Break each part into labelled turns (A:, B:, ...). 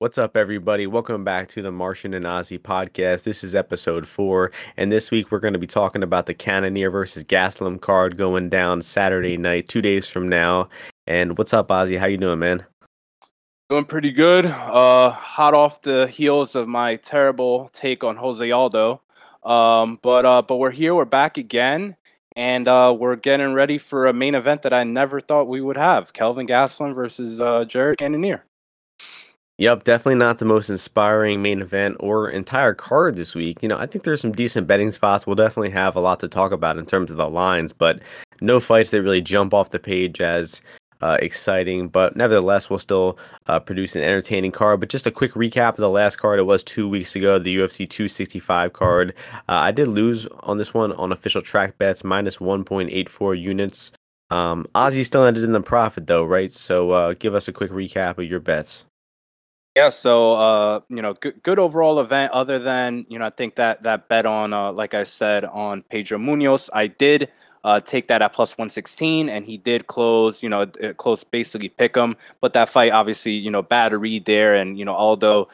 A: What's up, everybody? Welcome back to the Martian and Ozzy podcast. This is episode four, and this week we're going to be talking about the Cannonier versus Gastelum card going down Saturday night, two days from now. And what's up, Ozzy? How you doing, man?
B: Doing pretty good. Uh, hot off the heels of my terrible take on Jose Aldo. Um, but uh, but we're here. We're back again, and uh, we're getting ready for a main event that I never thought we would have: Kelvin Gastelum versus uh, Jared Cannonier.
A: Yep, definitely not the most inspiring main event or entire card this week. You know, I think there's some decent betting spots. We'll definitely have a lot to talk about in terms of the lines, but no fights that really jump off the page as uh, exciting. But nevertheless, we'll still uh, produce an entertaining card. But just a quick recap of the last card. It was two weeks ago, the UFC 265 card. Uh, I did lose on this one on official track bets, minus 1.84 units. Um, Ozzy still ended in the profit though, right? So uh, give us a quick recap of your bets.
B: Yeah, so uh, you know, good, good overall event. Other than you know, I think that that bet on, uh, like I said, on Pedro Munhoz, I did uh, take that at plus one sixteen, and he did close. You know, close basically pick him, but that fight obviously, you know, read there, and you know, although,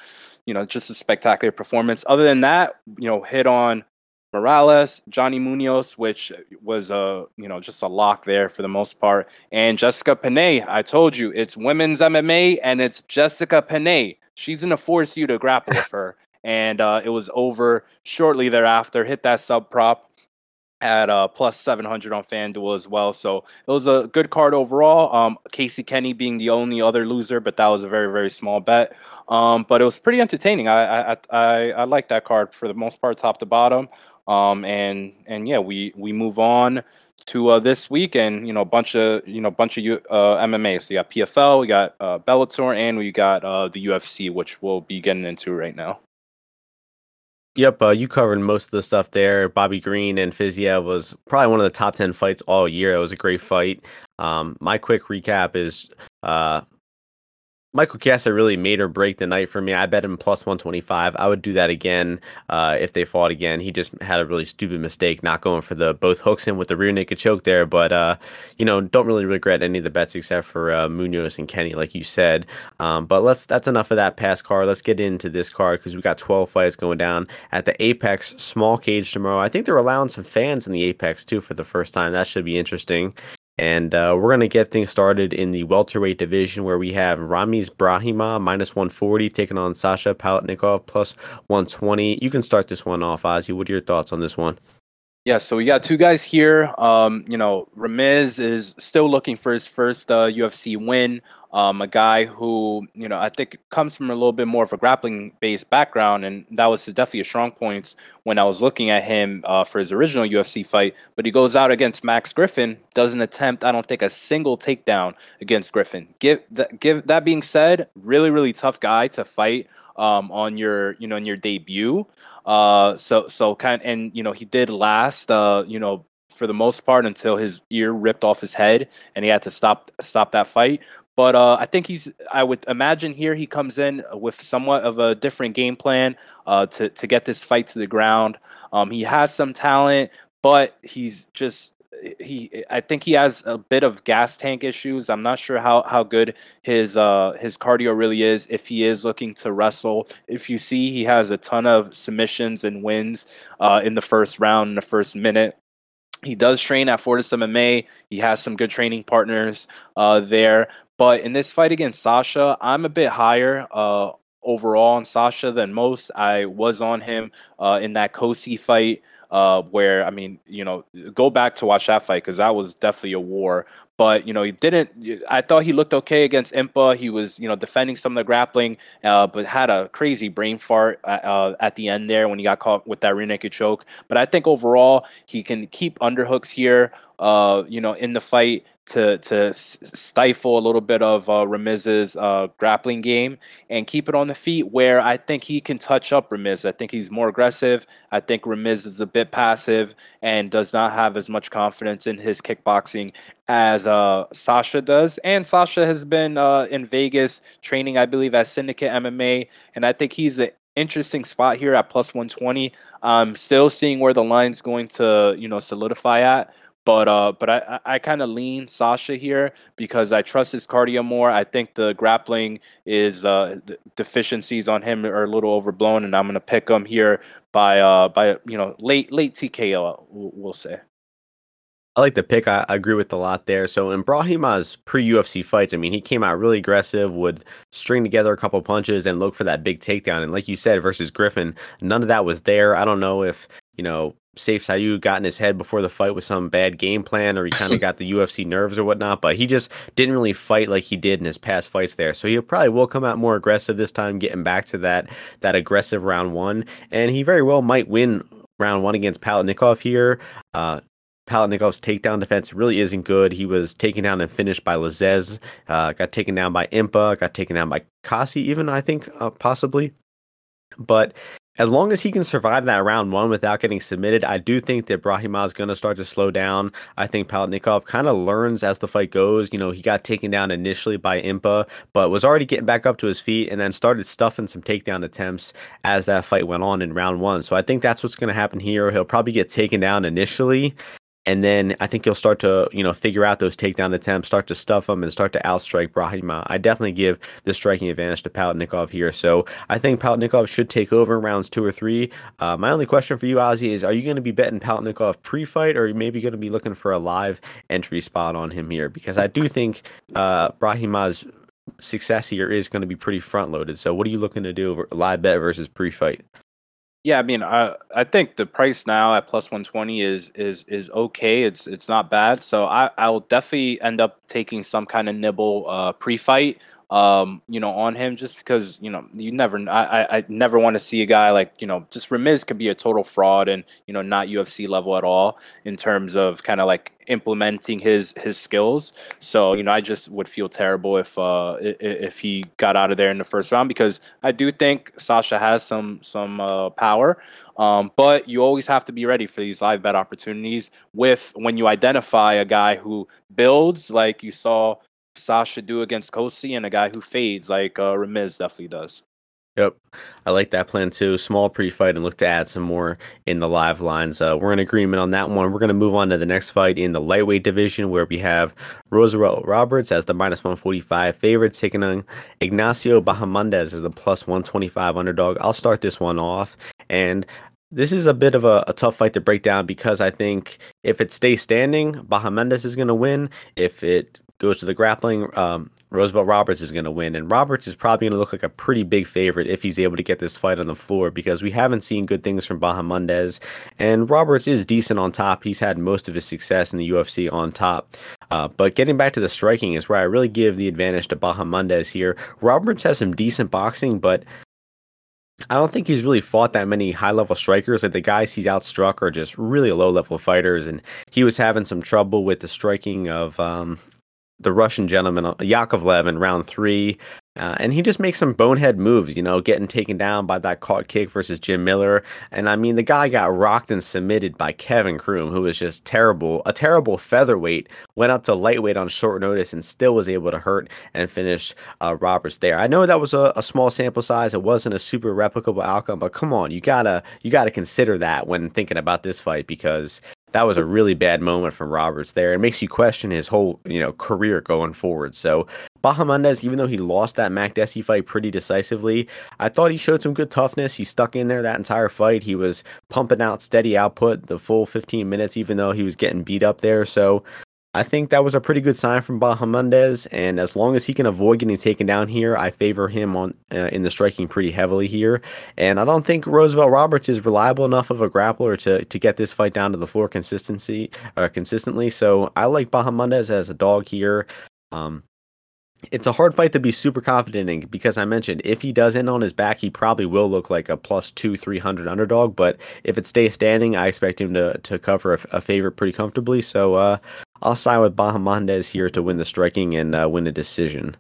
B: you know, just a spectacular performance. Other than that, you know, hit on Morales, Johnny Munoz, which was a you know just a lock there for the most part, and Jessica Penne. I told you it's women's MMA and it's Jessica Penne. She's gonna force you to grapple with her, and uh, it was over shortly thereafter. Hit that sub prop at uh, plus 700 on FanDuel as well. So it was a good card overall. Um, Casey Kenney being the only other loser, but that was a very, very small bet. Um, but it was pretty entertaining. I, I, I, I like that card for the most part, top to bottom. Um, and and yeah, we we move on to uh, this week, and you know, a bunch of you know, bunch of uh, MMA. So you got PFL, we got uh, Bellator, and we got uh, the UFC, which we'll be getting into right now.
A: Yep, uh, you covered most of the stuff there. Bobby Green and Fiziev was probably one of the top ten fights all year. It was a great fight. Um, my quick recap is uh, Michael Chiesa really made or break the night for me. I bet him plus 125. I would do that again uh, if they fought again. He just had a really stupid mistake not going for the both hooks in with the rear naked choke there. But, uh, you know, don't really regret any of the bets except for uh, Munhoz and Kenney, like you said. Um, but let's that's enough of that past card. Let's get into this card because we got 12 fights going down at the Apex small cage tomorrow. I think they're allowing some fans in the Apex too for the first time. That should be interesting. And uh, we're going to get things started in the welterweight division where we have Ramiz Brahimaj minus 140 taking on Sasha Palatnikov plus 120. You can start this one off, Ozzy. What are your thoughts on this one?
B: Yeah, so we got two guys here. Um, you know, Ramiz is still looking for his first uh, UFC win. Um, a guy who, you know, I think comes from a little bit more of a grappling based background, and that was definitely a strong point when I was looking at him uh, for his original UFC fight. But he goes out against Max Griffin, doesn't attempt, I don't think, a single takedown against Griffin. Give that, give that being said, really, really tough guy to fight um, on your, you know, in your debut. Uh, so so kind and you know he did last, uh, you know, for the most part until his ear ripped off his head and he had to stop stop that fight. But uh, I think he's. I would imagine here he comes in with somewhat of a different game plan uh, to to get this fight to the ground. Um, he has some talent, but he's just he. I think he has a bit of gas tank issues. I'm not sure how how good his uh his cardio really is. If he is looking to wrestle, if you see he has a ton of submissions and wins uh, in the first round, in the first minute. He does train at Fortis MMA. He has some good training partners uh, there. But in this fight against Sasha, I'm a bit higher uh, overall on Sasha than most. I was on him uh, in that Kosi fight. Uh, where I mean, you know, go back to watch that fight because that was definitely a war. But you know, he didn't. I thought he looked okay against Impa. He was, you know, defending some of the grappling, uh, but had a crazy brain fart uh, uh at the end there when he got caught with that rear naked choke. But I think overall he can keep underhooks here. Uh, you know, in the fight to to stifle a little bit of uh, Ramiz's uh, grappling game and keep it on the feet. Where I think he can touch up Ramiz. I think he's more aggressive. I think Ramiz is a bit passive and does not have as much confidence in his kickboxing as uh, Sasha does. And Sasha has been uh, in Vegas training, I believe, at Syndicate MMA, and I think he's an interesting spot here at plus 120. I'm still seeing where the line's going to, you know, solidify at But uh, but I I kind of lean Sasha here because I trust his cardio more. I think the grappling is uh deficiencies on him are a little overblown, and I'm gonna pick him here by uh by you know late late TKO. We'll, we'll say.
A: I like the pick. I, I, agree with a lot there. So in Brahimaj's pre UFC fights, I mean, he came out really aggressive, would string together a couple punches and look for that big takedown. And like you said, versus Griffin, none of that was there. I don't know if you know Sayif Saud got in his head before the fight with some bad game plan, or he kind of got the UFC nerves or whatnot. But he just didn't really fight like he did in his past fights there. So he probably will come out more aggressive this time, getting back to that that aggressive round one, and he very well might win round one against Palatnikov here. Uh, Palatnikov's takedown defense really isn't good. He was taken down and finished by Lazzez, uh, got taken down by Impa, got taken down by Kasi, even, I think, uh, possibly. But as long as he can survive that round one without getting submitted, I do think that Brahimaj is going to start to slow down. I think Palatnikov kind of learns as the fight goes. You know, he got taken down initially by Impa, but was already getting back up to his feet and then started stuffing some takedown attempts as that fight went on in round one. So I think that's what's going to happen here. He'll probably get taken down initially and then I think you'll start to, you know, figure out those takedown attempts, start to stuff them, and start to outstrike Brahimaj. I definitely give the striking advantage to Palatnikov here. So I think Palatnikov should take over in rounds two or three. Uh, my only question for you, Ozzy, is are you going to be betting Palatnikov pre-fight, or are you maybe going to be looking for a live entry spot on him here? Because I do think uh, Brahimaj's success here is going to be pretty front-loaded. So what are you looking to do, live bet versus pre-fight?
B: Yeah, I mean, I I think the price now at plus one twenty is is is okay. It's it's not bad. So I I will definitely end up taking some kind of nibble uh, pre fight um, you know, on him just because, you know, you never, I, I never want to see a guy like, you know, just Ramiz could be a total fraud and, you know, not UFC level at all in terms of kind of like implementing his, his skills. So, you know, I just would feel terrible if, uh, if he got out of there in the first round because I do think Sasha has some, some, uh, power. Um, but you always have to be ready for these live bet opportunities with when you identify a guy who builds like you saw Sasha do against Kosi and a guy who fades like uh, Ramiz definitely does.
A: Yep, I like that plan too. Small pre-fight and look to add some more in the live lines. Uh, we're in agreement on that one. We're going to move on to the next fight in the lightweight division, where we have Roosevelt Roberts as the minus one forty-five favorite, taking on Ignacio Bahamondes as the plus one twenty-five underdog. I'll start this one off, and this is a bit of a, a, tough fight to break down because I think if it stays standing, Bahamondes is going to win. If it goes to the grappling. Um, Roosevelt Roberts is going to win, and Roberts is probably going to look like a pretty big favorite if he's able to get this fight on the floor because we haven't seen good things from Bahamondes, and Roberts is decent on top. He's had most of his success in the UFC on top. Uh, but getting back to the striking is where I really give the advantage to Bahamondes here. Roberts has some decent boxing, but I don't think he's really fought that many high level strikers. Like the guys he's outstruck are just really low level fighters, and he was having some trouble with the striking of um, the Russian gentleman uh, Yakovlev in round three. Uh, and he just makes some bonehead moves, you know, getting taken down by that caught kick versus Jim Miller. And I mean, the guy got rocked and submitted by Kevin Croom, who was just terrible, a terrible featherweight, went up to lightweight on short notice and still was able to hurt and finish uh, Roberts there. I know that was a, a, small sample size. It wasn't a super replicable outcome, but come on, you gotta, you gotta consider that when thinking about this fight because that was a really bad moment from Roberts there. It makes you question his whole, you know, career going forward. So Bahamondes, even though he lost that Makdessi fight pretty decisively, I thought he showed some good toughness. He stuck in there that entire fight. He was pumping out steady output the full 15 minutes, even though he was getting beat up there. So I think that was a pretty good sign from Bahamondes, and as long as he can avoid getting taken down here, I favor him on uh, in the striking pretty heavily here. And I don't think Roosevelt Roberts is reliable enough of a grappler to to get this fight down to the floor consistency uh, consistently. So I like Bahamondes as a dog here. Um, it's a hard fight to be super confident in because I mentioned if he does end on his back, he probably will look like a plus two, three hundred underdog. But if it stays standing, I expect him to to cover a, a favorite pretty comfortably. So uh, I'll side with Bahamondes here to win the striking and uh, win the decision.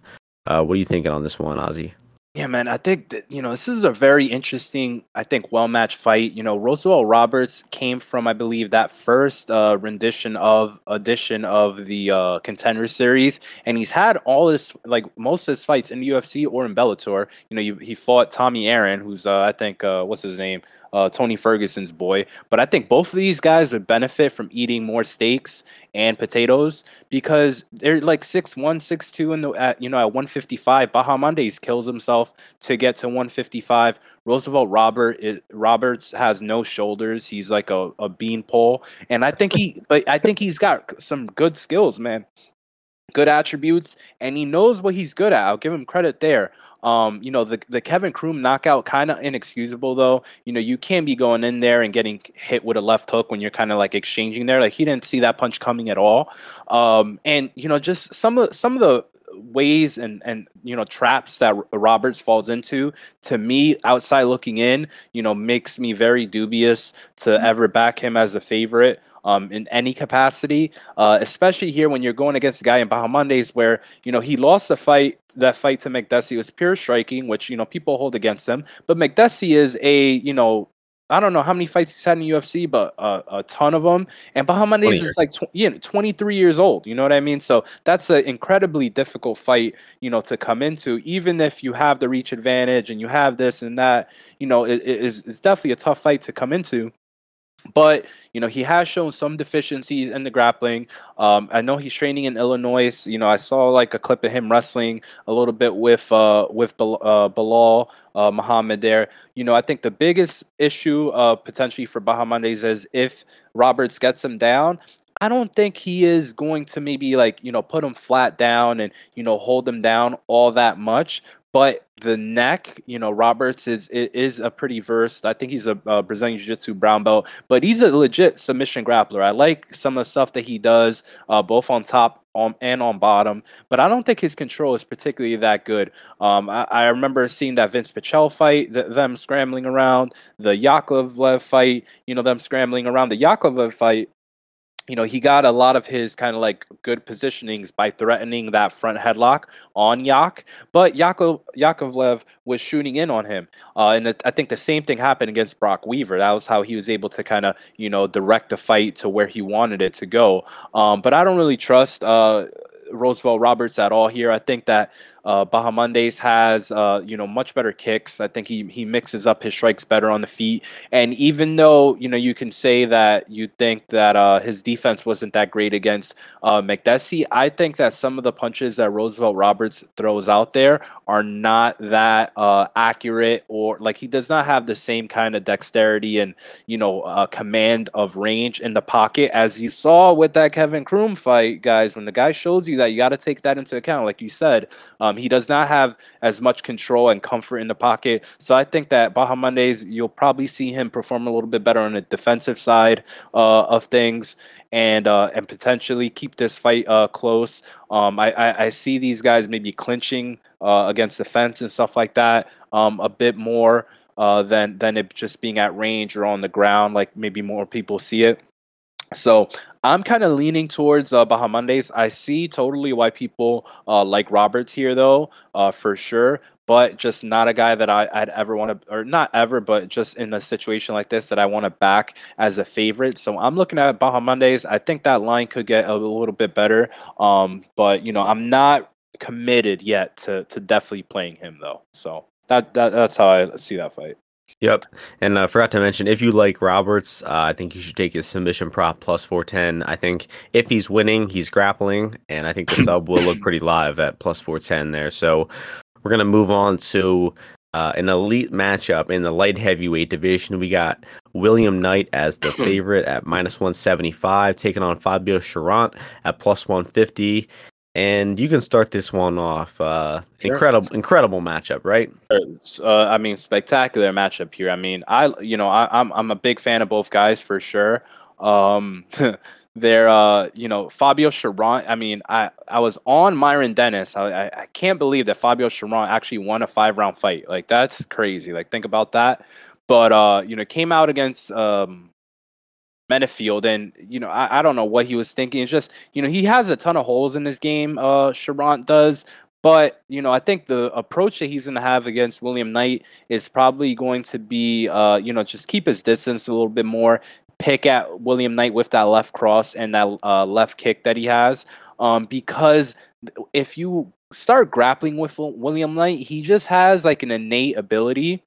A: Uh, what are you thinking on this one, Ozzy?
B: Yeah, man, I think that, you know, this is a very interesting, I think, well matched fight. You know, Roosevelt Roberts came from, I believe, that first uh, rendition of edition of the uh, contender series, and he's had all his, like, most of his fights in the UFC or in Bellator. You know, you, he fought Tommy Aaron, who's, uh, I think, uh, what's his name? uh, Tony Ferguson's boy. But I think both of these guys would benefit from eating more steaks and potatoes because they're like six one, six two, in the at you know at 155. Bahamondes kills himself to get to 155. Roosevelt Robert Roberts has no shoulders. He's like a, a bean pole, and I think he, but I think he's got some good skills, man good attributes and he knows what he's good at. I'll give him credit there. Um, you know, the the Kevin Croom knockout kind of inexcusable though. You know, you can't be going in there and getting hit with a left hook when you're kind of like exchanging there. Like he didn't see that punch coming at all. Um, and you know, just some of some of the ways and and you know traps that Roberts falls into to me outside looking in you know makes me very dubious to mm-hmm. ever back him as a favorite um, in any capacity, uh, especially here when you're going against a guy in Bahamondes where, you know, he lost the fight, that fight to Makdessi was pure striking, which, you know, people hold against him. But Makdessi is a, you know, I don't know how many fights he's had in UFC, but uh, a ton of them. And Bahamondes is like tw- you know, 23 years old. You know what I mean? So that's an incredibly difficult fight, you know, to come into. Even if you have the reach advantage and you have this and that, you know, it, it is it's definitely a tough fight to come into. But you know he has shown some deficiencies in the grappling. Um, I know he's training in Illinois. You know I saw like a clip of him wrestling a little bit with uh, with uh, Belal uh, Muhammad there. You know I think the biggest issue uh, potentially for Bahamondes is if Roberts gets him down. I don't think he is going to maybe like you know put him flat down and you know hold him down all that much. But the neck, you know, Roberts is is a pretty versed. I think he's a, a Brazilian Jiu-Jitsu brown belt, but he's a legit submission grappler. I like some of the stuff that he does, uh, both on top on and on bottom. But I don't think his control is particularly that good. Um, I, I, remember seeing that Vinc Pichel fight, th- them scrambling around, the Yakovlev fight, you know, them scrambling around. The Yakovlev fight you know, he got a lot of his kind of like good positionings by threatening that front headlock on Yak, but Yakov Yakovlev was shooting in on him. Uh, and I think the same thing happened against Brok Weaver. That was how he was able to kind of, you know, direct the fight to where he wanted it to go. Um, but I don't really trust uh, Roosevelt Roberts at all here. I think that uh, Bahamondes has, uh, you know, much better kicks. I think he he mixes up his strikes better on the feet. And even though you know you can say that you think that uh, his defense wasn't that great against uh, Makdessi, I think that some of the punches that Roosevelt Roberts throws out there are not that uh, accurate, or like he does not have the same kind of dexterity and you know uh, command of range in the pocket as you saw with that Kevin Croom fight, guys. When the guy shows you that, you got to take that into account. Like you said. Um, he does not have as much control and comfort in the pocket. So I think that Baja Bahamondes, you'll probably see him perform a little bit better on the defensive side uh, of things and uh, and potentially keep this fight uh, close. Um, I, I, I, see these guys maybe clinching uh, against the fence and stuff like that um, a bit more uh, than than it just being at range or on the ground, like maybe more people see it. So I'm kind of leaning towards uh, Bahamondes. I see totally why people uh, like Roberts here, though, uh, for sure. But just not a guy that I, would ever want to, or not ever, but just in a situation like this that I want to back as a favorite. So I'm looking at Bahamondes. I think that line could get a little bit better. Um, but you know, I'm not committed yet to to definitely playing him though. So that, that that's how I see that fight.
A: Yep. And I uh, forgot to mention, if you like Roberts, uh, I think you should take his submission prop plus 410. I think if he's winning, he's grappling. And I think the sub will look pretty live at plus 410 there. So we're going to move on to uh, an elite matchup in the light heavyweight division. We got William Knight as the favorite at minus 175, taking on Fabio Cherant at plus 150 and you can start this one off. Uh, sure. Incredible, incredible matchup, right?
B: Uh, I mean, spectacular matchup here. I mean, I you know I, am I'm, I'm a big fan of both guys for sure. Um, they're uh, you know Fabio Cherant. I mean, I I was on Myron Dennis. I, I, I can't believe that Fabio Cherant actually won a five round fight. Like that's crazy. Like think about that. But uh, you know, came out against um Menifield, and you know, I, I don't know what he was thinking. It's just you know he has a ton of holes in this game. Uh, Cherant does, but you know, I think the approach that he's going to have against William Knight is probably going to be, uh, you know, just keep his distance a little bit more, pick at William Knight with that left cross and that uh, left kick that he has, um, because if you start grappling with William Knight, he just has like an innate ability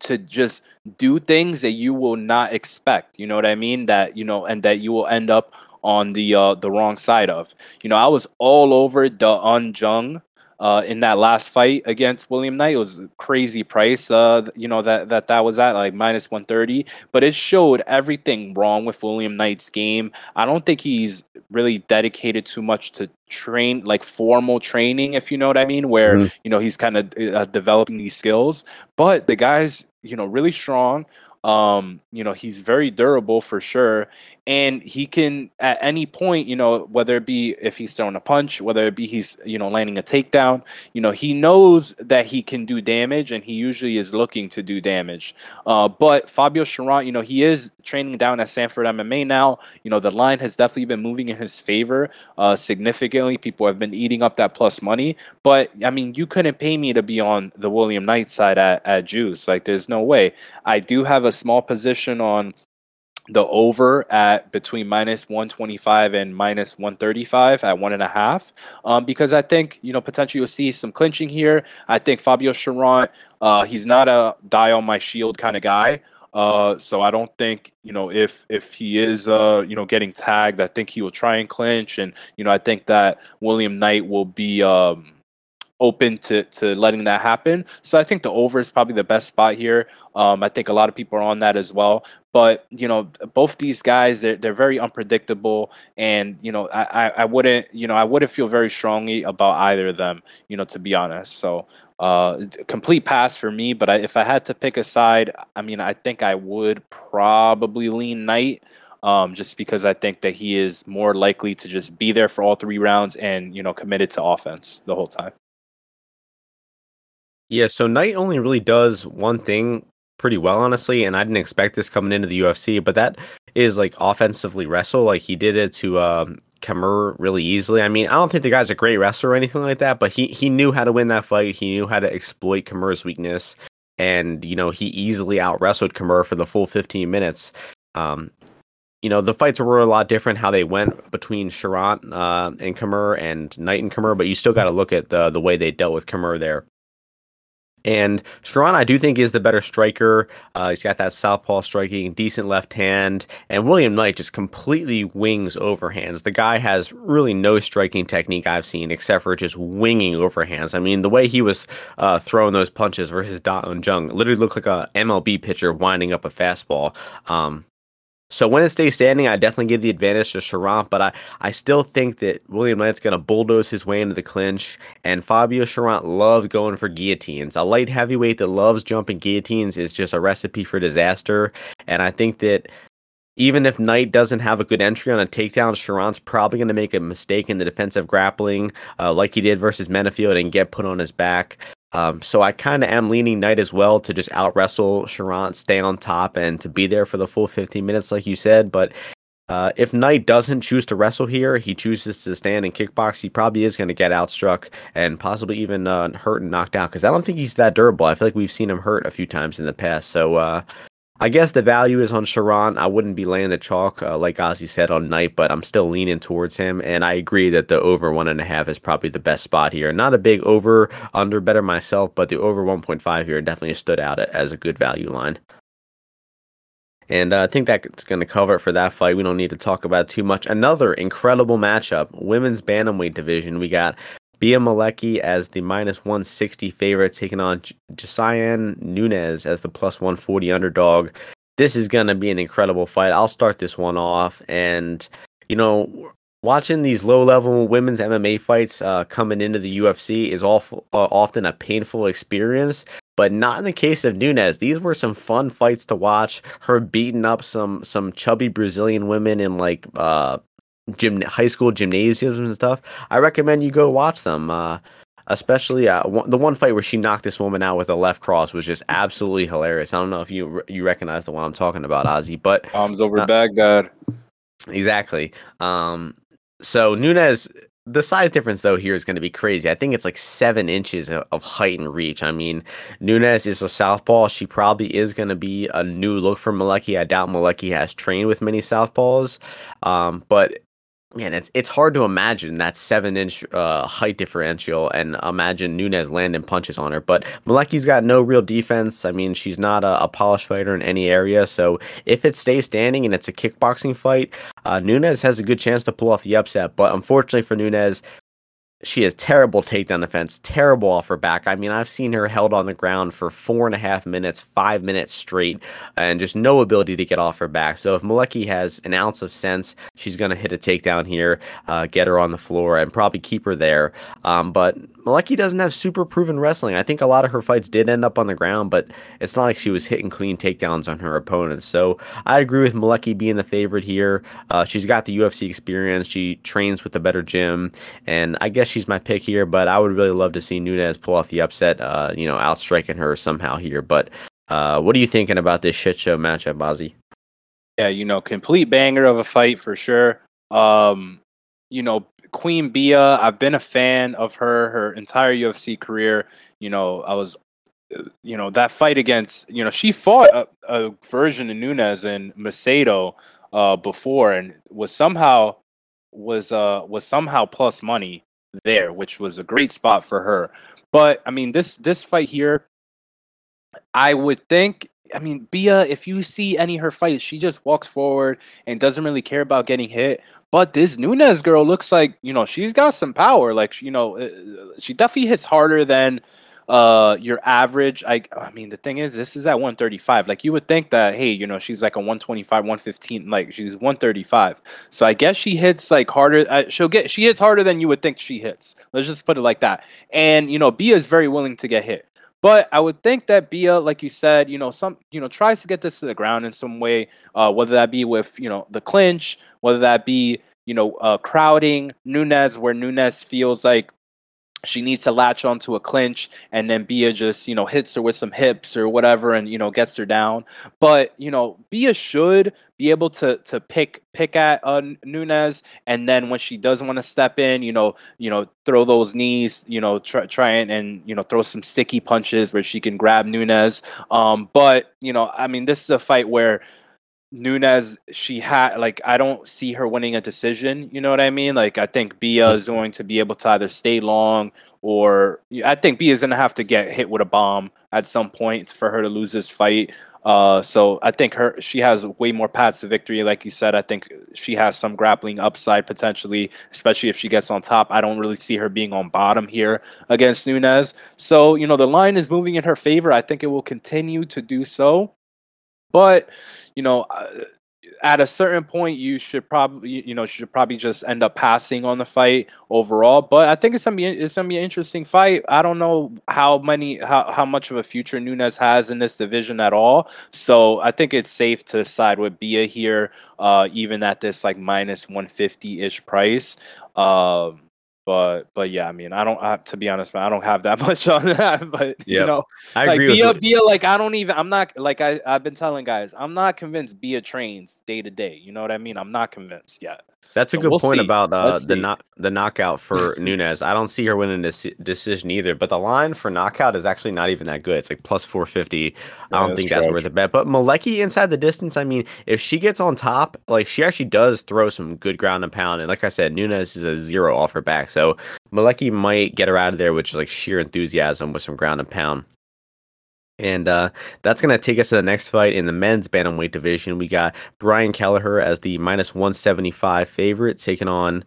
B: to just do things that you will not expect. You know what I mean? That you know, and that you will end up on the uh, the wrong side of. You know, I was all over Da Un Jung uh, in that last fight against William Knight. It was a crazy price, uh, you know, that, that that was at like minus 130, but it showed everything wrong with William Knight's game. I don't think he's really dedicated too much to train, like formal training, if you know what I mean, where, mm-hmm. you know, he's kind of uh, developing these skills. But the guy's, you know, really strong. Um, you know, he's very durable for sure. And he can at any point, you know, whether it be if he's throwing a punch, whether it be he's, you know, landing a takedown, you know, he knows that he can do damage and he usually is looking to do damage. Uh, but Fabio Cherant, you know, he is training down at Sanford MMA now. You know, the line has definitely been moving in his favor uh, significantly. People have been eating up that plus money. But I mean, you couldn't pay me to be on the William Knight side at, at Juice. Like, there's no way. I do have a small position on the over at between minus 125 and minus 135 at one and a half um, because I think you know potentially you'll see some clinching here. I think Fabio Cherant, uh, he's not a die on my shield kind of guy. Uh, so I don't think you know if if he is uh, you know getting tagged, I think he will try and clinch, and you know I think that William Knight will be um, open to to letting that happen. So I think the over is probably the best spot here. Um, I think a lot of people are on that as well. But you know, both these guys they're they're very unpredictable, and you know, I, I wouldn't you know I wouldn't feel very strongly about either of them. You know, to be honest. So uh, complete pass for me. But I, if I had to pick a side, I mean, I think I would probably lean Knight. Um, just because I think that he is more likely to just be there for all three rounds and you know committed to offense the whole time.
A: Yeah, so Knight only really does one thing pretty well, honestly, and I didn't expect this coming into the UFC, but that is like offensively wrestle. Like he did it to um, Camur really easily. I mean, I don't think the guy's a great wrestler or anything like that, but he he knew how to win that fight. He knew how to exploit Camur's weakness, and you know he easily out wrestled Camur for the full 15 minutes. Um, you know the fights were a lot different how they went between Cherant uh, and Camur and Knight and Camur, but you still got to look at the the way they dealt with Camur there. And Cherant, I do think, is the better striker. Uh, he's got that southpaw striking, decent left hand. And William Knight just completely wings overhands. The guy has really no striking technique I've seen except for just winging overhands. I mean, the way he was uh, throwing those punches versus Da Un Jung literally looked like a MLB pitcher winding up a fastball. Um, so when it stays standing, I definitely give the advantage to Cherant, but I, I still think that William Knight's going to bulldoze his way into the clinch, and Fabio Cherant loves going for guillotines. A light heavyweight that loves jumping guillotines is just a recipe for disaster, and I think that even if Knight doesn't have a good entry on a takedown, Cherant's probably going to make a mistake in the defensive grappling, uh, like he did versus Menifield, and get put on his back. Um, so I kind of am leaning Knight as well to just out wrestle Cherant, stay on top, and to be there for the full 15 minutes, like you said. But uh, if Knight doesn't choose to wrestle here, he chooses to stand and kickbox, he probably is going to get outstruck and possibly even uh, hurt and knocked out because I don't think he's that durable. I feel like we've seen him hurt a few times in the past. So uh, I guess the value is on Cherant. I wouldn't be laying the chalk uh, like Ozzy said on Knight, but I'm still leaning towards him. And I agree that the over one and a half is probably the best spot here. Not a big over under better myself, but the over 1.5 here definitely stood out as a good value line. And uh, I think that's going to cover it for that fight. We don't need to talk about too much. Another incredible matchup, women's bantamweight division. We got Bea Malecki as the minus 160 favorite, taking on Josiane Nunes as the plus 140 underdog. This is going to be an incredible fight. I'll start this one off. And, you know, watching these low level women's MMA fights uh, coming into the UFC is awful, uh, often a painful experience. But not in the case of Nunes. These were some fun fights to watch. Her beating up some some chubby Brazilian women in like uh, gym high school gymnasiums and stuff, I recommend you go watch them. Uh, especially uh, one, the one fight where she knocked this woman out with a left cross was just absolutely hilarious. I don't know if you you recognize the one I'm talking about, Ozzy, but
B: bombs over uh, Baghdad.
A: Exactly. Um, so Nunes, the size difference though here is going to be crazy. I think it's like seven inches of height and reach. I mean, Nunes is a southpaw. She probably is going to be a new look for Malecki. I doubt Malecki has trained with many southpaws, um, but man, it's it's hard to imagine that seven inch uh, height differential and imagine Nunes landing punches on her. But Malecki's got no real defense. I mean, she's not a, a polished fighter in any area. So if it stays standing and it's a kickboxing fight, uh, Nunes has a good chance to pull off the upset. But unfortunately for Nunes, she has terrible takedown defense, terrible off her back. I mean, I've seen her held on the ground for four and a half minutes, five minutes straight, and just no ability to get off her back. So if Malecki has an ounce of sense, she's going to hit a takedown here, uh, get her on the floor, and probably keep her there. Um, but Malecki doesn't have super proven wrestling. I think a lot of her fights did end up on the ground, but it's not like she was hitting clean takedowns on her opponents. So I agree with Malecki being the favorite here. Uh, she's got the UFC experience. She trains with a better gym, and I guess she's my pick here. But I would really love to see Nunes pull off the upset. Uh, you know, outstriking her somehow here. But uh, what are you thinking about this shit show matchup, Ozzy?
B: Yeah, you know, complete banger of a fight for sure. Um, you know, Queen Bea, I've been a fan of her her entire UFC career. You know, I was, you know, that fight against, you know, she fought a, a version of Nunes and Macedo uh, before, and was somehow was uh was somehow plus money there, which was a great spot for her. But I mean, this this fight here, I would think I mean, Bea, if you see any her fights, she just walks forward and doesn't really care about getting hit. But this Nunes girl looks like, you know, she's got some power. Like, you know, uh, she definitely hits harder than uh your average. I I mean, the thing is, this is at 135. Like, you would think that, hey, you know, she's like a 125, 115. Like, she's 135. So I guess she hits like harder. Uh, she'll get, she hits harder than you would think she hits. Let's just put it like that. And, you know, Bea is very willing to get hit. But I would think that Bea, like you said, you know, some you know tries to get this to the ground in some way, uh, whether that be with you know the clinch, whether that be you know uh, crowding Nunes, where Nunes feels like she needs to latch onto a clinch and then Bea just, you know, hits her with some hips or whatever and you know gets her down. But, you know, Bea should be able to to pick pick at uh, Nunes and then when she does want to step in, you know, you know, throw those knees, you know, try try and, and you know, throw some sticky punches where she can grab Nunes. Um but, you know, I mean, this is a fight where Nunes, she had like I don't see her winning a decision. You know what I mean? Like I think Bea is going to be able to either stay long or I think Bea is going to have to get hit with a bomb at some point for her to lose this fight. Uh, so I think her she has way more paths to victory. Like you said, I think she has some grappling upside potentially, especially if she gets on top. I don't really see her being on bottom here against Nunes. So you know the line is moving in her favor. I think it will continue to do so. But you know, uh, at a certain point, you should probably you know should probably just end up passing on the fight overall. But I think it's gonna be it's gonna be an interesting fight. I don't know how many how, how much of a future Nunes has in this division at all. So I think it's safe to side with Bea here, uh, even at this like minus one fifty ish price. Um, but but yeah, I mean, I don't have to be honest, man, I don't have that much on that. But yep. you know,
A: I
B: like
A: agree
B: Bea,
A: with
B: Bea, like I don't even I'm not like I, I've been telling guys, I'm not convinced Bea trains day to day. You know what I mean? I'm not convinced yet.
A: That's a good we'll point see. about uh, the not the knockout for Nunes. I don't see her winning this decision either. But the line for knockout is actually not even that good. It's like plus four fifty. Yeah, I don't think that's worth a bet. But Malecki inside the distance. I mean, if she gets on top, like she actually does throw some good ground and pound. And like I said, Nunes is a zero off her back. So Malecki might get her out of there, which is like sheer enthusiasm with some ground and pound. And uh, that's going to take us to the next fight in the men's bantamweight division. We got Brian Kelleher as the minus 175 favorite, taking on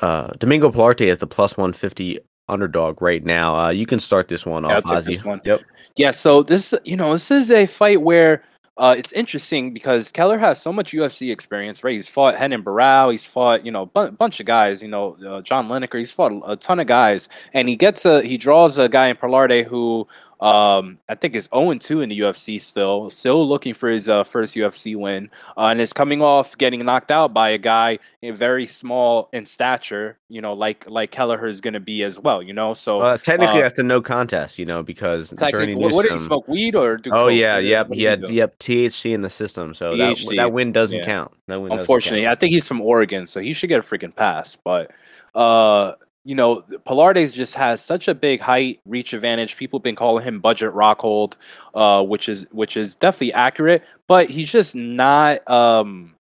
A: uh, Domingo Pilarte as the plus 150 underdog right now. Uh, you can start this one yeah, off, Ozzy.
B: One. Yep. Yeah, so this, you know, this is a fight where uh, it's interesting because Keller has so much UFC experience, right? He's fought Henan Barão, he's fought, you know, a b- bunch of guys, you know, uh, John Lineker, he's fought a, a ton of guys, and he gets a, he draws a guy in Pilarte who um, I think is 0 2 in the UFC still, still looking for his uh, first UFC win, uh, and is coming off getting knocked out by a guy very small in stature, you know, like like Kelleher is going to be as well, you know. So
A: uh, technically, that's a no contest, you know, because the
B: Journey what, what did he smoke? Weed or
A: oh yeah, yep, he had yep THC in the system, so that, that win doesn't yeah. count. That win
B: Unfortunately. I think he's from Oregon, so he should get a freaking pass, but. Uh, you know, Pilarte just has such a big height reach advantage. People have been calling him budget Rockhold, uh, which is which is definitely accurate, but he's just not um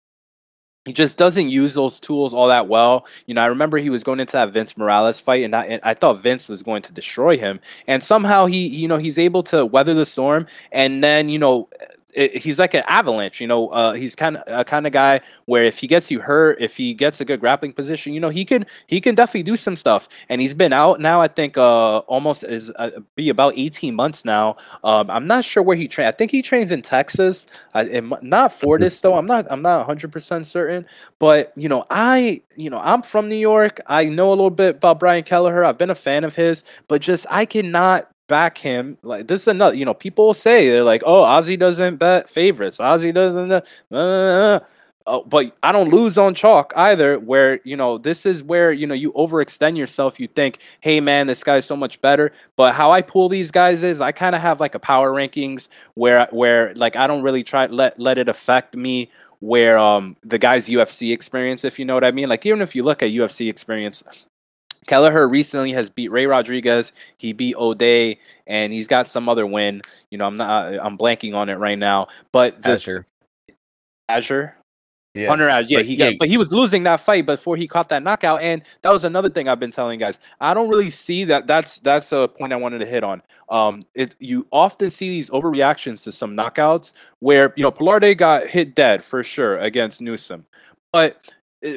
B: he just doesn't use those tools all that well. You know, I remember he was going into that Vince Morales fight, and I, and I thought Vince was going to destroy him. And somehow he, you know, he's able to weather the storm. And then, you know, it, he's like an avalanche. You know, uh, he's kind of a kind of guy where if he gets you hurt, if he gets a good grappling position, you know, he can he can definitely do some stuff. And he's been out now. I think uh, almost is uh, be about eighteen months now. Um, I'm not sure where he trains. I think he trains in Texas. Uh, not Fortis though. I'm not I'm not 100 percent certain. But you know, I you know I'm from New York. I know a little bit about Brian Kelleher. I've been a fan of his, but just I cannot back him. Like this is another, you know, people say they're like, "Oh, Ozzy doesn't bet favorites. Ozzy doesn't." Uh, uh, but I don't lose on chalk either. Where you know this is where you know you overextend yourself. You think, "Hey, man, this guy's so much better." But how I pull these guys is I kind of have like a power rankings where where like I don't really try let let it affect me where um the guy's UFC experience, if you know what I mean. Like even if you look at UFC experience, Kelleher recently has beat Ray Rodriguez. He beat O'Day, and he's got some other win. You know, I'm not. I'm blanking on it right now. But the,
A: Azure.
B: Azure. Yeah. Hunter Azure. Yeah, but, he got, yeah. but he was losing that fight before he caught that knockout, and that was another thing I've been telling guys. I don't really see that. That's that's a point I wanted to hit on. Um, it you often see these overreactions to some knockouts where you know Pilarte got hit dead for sure against Newson, but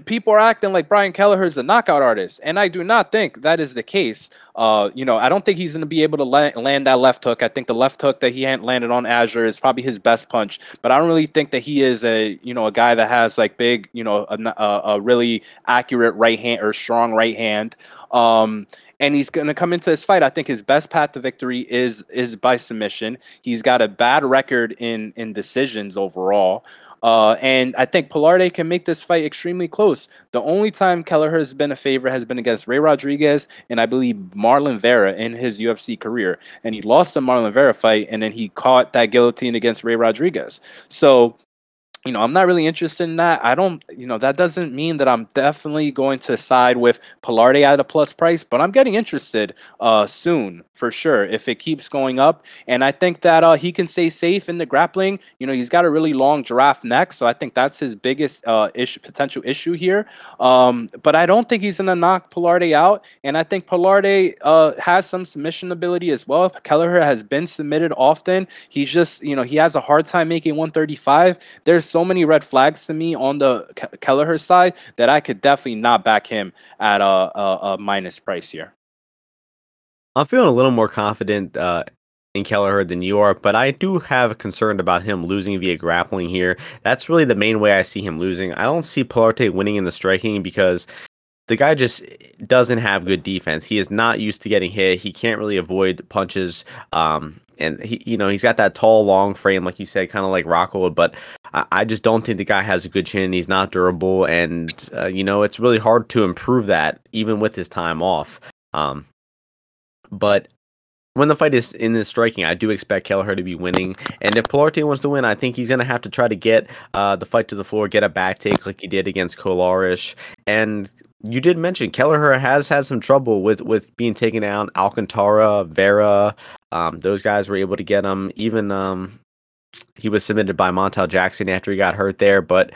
B: people are acting like Brian Kelleher is a knockout artist, and I do not think that is the case. Uh, you know, I don't think he's going to be able to land, land that left hook. I think the left hook that he landed on Azure is probably his best punch, but I don't really think that he is a you know a guy that has like big you know a, a, a really accurate right hand or strong right hand. Um, and he's going to come into this fight. I think his best path to victory is is by submission. He's got a bad record in in decisions overall. Uh, and I think Pilarte can make this fight extremely close. The only time Kelleher has been a favorite has been against Ray Rodriguez and I believe Marlon Vera in his UFC career. And he lost the Marlon Vera fight, and then he caught that guillotine against Ray Rodriguez. So you know, I'm not really interested in that. I don't, you know, that doesn't mean that I'm definitely going to side with Pilarte at a plus price, but I'm getting interested uh, soon for sure if it keeps going up. And I think that uh, he can stay safe in the grappling. You know, he's got a really long giraffe neck, so I think that's his biggest uh, issue, potential issue here. Um, but I don't think he's going to knock Pilarte out. And I think Pilarte uh, has some submission ability as well. Kelleher has been submitted often. He's just, you know, he has a hard time making 135. There's so many red flags to me on the Kelleher side that I could definitely not back him at a, a, a minus price here.
A: I'm feeling a little more confident uh, in Kelleher than you are, but I do have a concern about him losing via grappling here. That's really the main way I see him losing. I don't see Pilarte winning in the striking because the guy just doesn't have good defense. He is not used to getting hit. He can't really avoid punches. Um, and he, you know, he's got that tall, long frame, like you said, kind of like Rockhold. But I, just don't think the guy has a good chin. He's not durable, and uh, you know, it's really hard to improve that even with his time off. Um, but when the fight is in the striking, I do expect Kelleher to be winning. And if Pilarte wants to win, I think he's going to have to try to get uh, the fight to the floor, get a back take like he did against Colares. And you did mention Kelleher has had some trouble with, with being taken down. Alcantara, Vera, um, those guys were able to get him. Even um, he was submitted by Montel Jackson after he got hurt there. But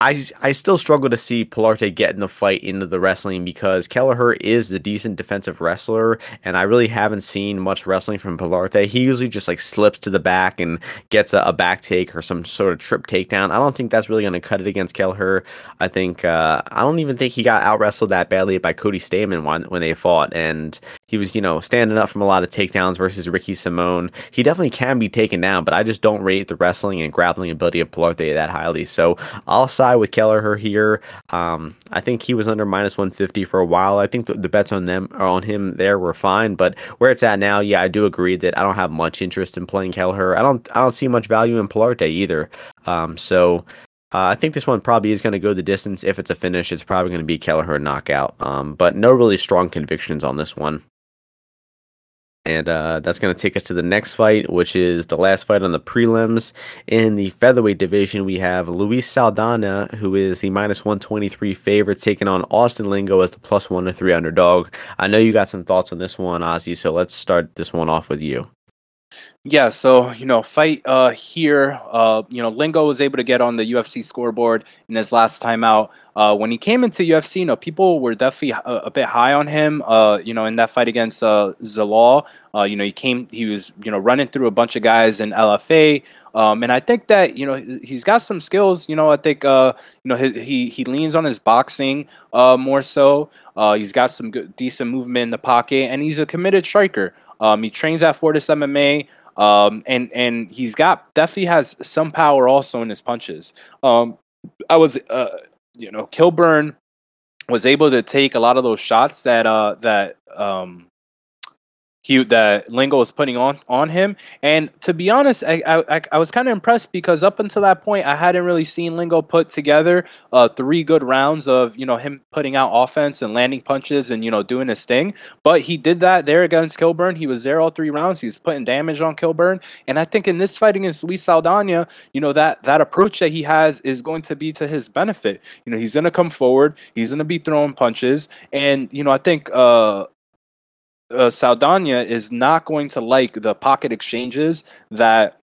A: I I still struggle to see Pilarte get in the fight into the wrestling because Kelleher is the decent defensive wrestler, and I really haven't seen much wrestling from Pilarte. He usually just like slips to the back and gets a, a back take or some sort of trip takedown. I don't think that's really going to cut it against Kelleher. I think uh, I don't even think he got out wrestled that badly by Cody Stamann when when they fought, and he was you know standing up from a lot of takedowns versus Ricky Simón. He definitely can be taken down, but I just don't rate the wrestling and grappling ability of Pilarte that highly. So I'll side side with Kelleher here. Um, I think he was under minus 150 for a while. I think the, the bets on them on him there were fine, but where it's at now, yeah, I do agree that I don't have much interest in playing Kelleher. I don't I don't see much value in Pilarte either. Um, so uh, I think this one probably is going to go the distance. If it's a finish, it's probably going to be Kelleher knockout. Um, but no really strong convictions on this one. And uh, that's going to take us to the next fight, which is the last fight on the prelims. In the featherweight division, we have Luis Saldana, who is the minus 123 favorite, taking on Austin Lingo as the plus 1 to 3 underdog. I know you got some thoughts on this one, Ozzy, so let's start this one off with you.
B: Yeah, so you know, fight uh here, uh, you know, Lingo was able to get on the UFC scoreboard in his last time out. Uh, when he came into UFC, you know, people were definitely a, a bit high on him. Uh, you know, in that fight against uh, Zalal, uh, you know, he came, he was, you know, running through a bunch of guys in LFA. Um, and I think that you know he's got some skills. You know, I think uh, you know he he, he leans on his boxing uh, more so. Uh, he's got some good, decent movement in the pocket, and he's a committed striker. Um, he trains at Fortis MMA. Um, and and he's got definitely has some power also in his punches. Um, I was, uh, you know, Kilburn was able to take a lot of those shots that uh that um he that Lingo was putting on on him. And to be honest, I I, I was kind of impressed because up until that point, I hadn't really seen Lingo put together uh, three good rounds of you know him putting out offense and landing punches and you know doing his thing. But he did that there against Kilburn. He was there all three rounds. He was putting damage on Kilburn. And I think in this fight against Luis Saldana, you know that that approach that he has is going to be to his benefit. You know he's going to come forward. He's going to be throwing punches. And you know I think uh, uh, Saldana is not going to like the pocket exchanges that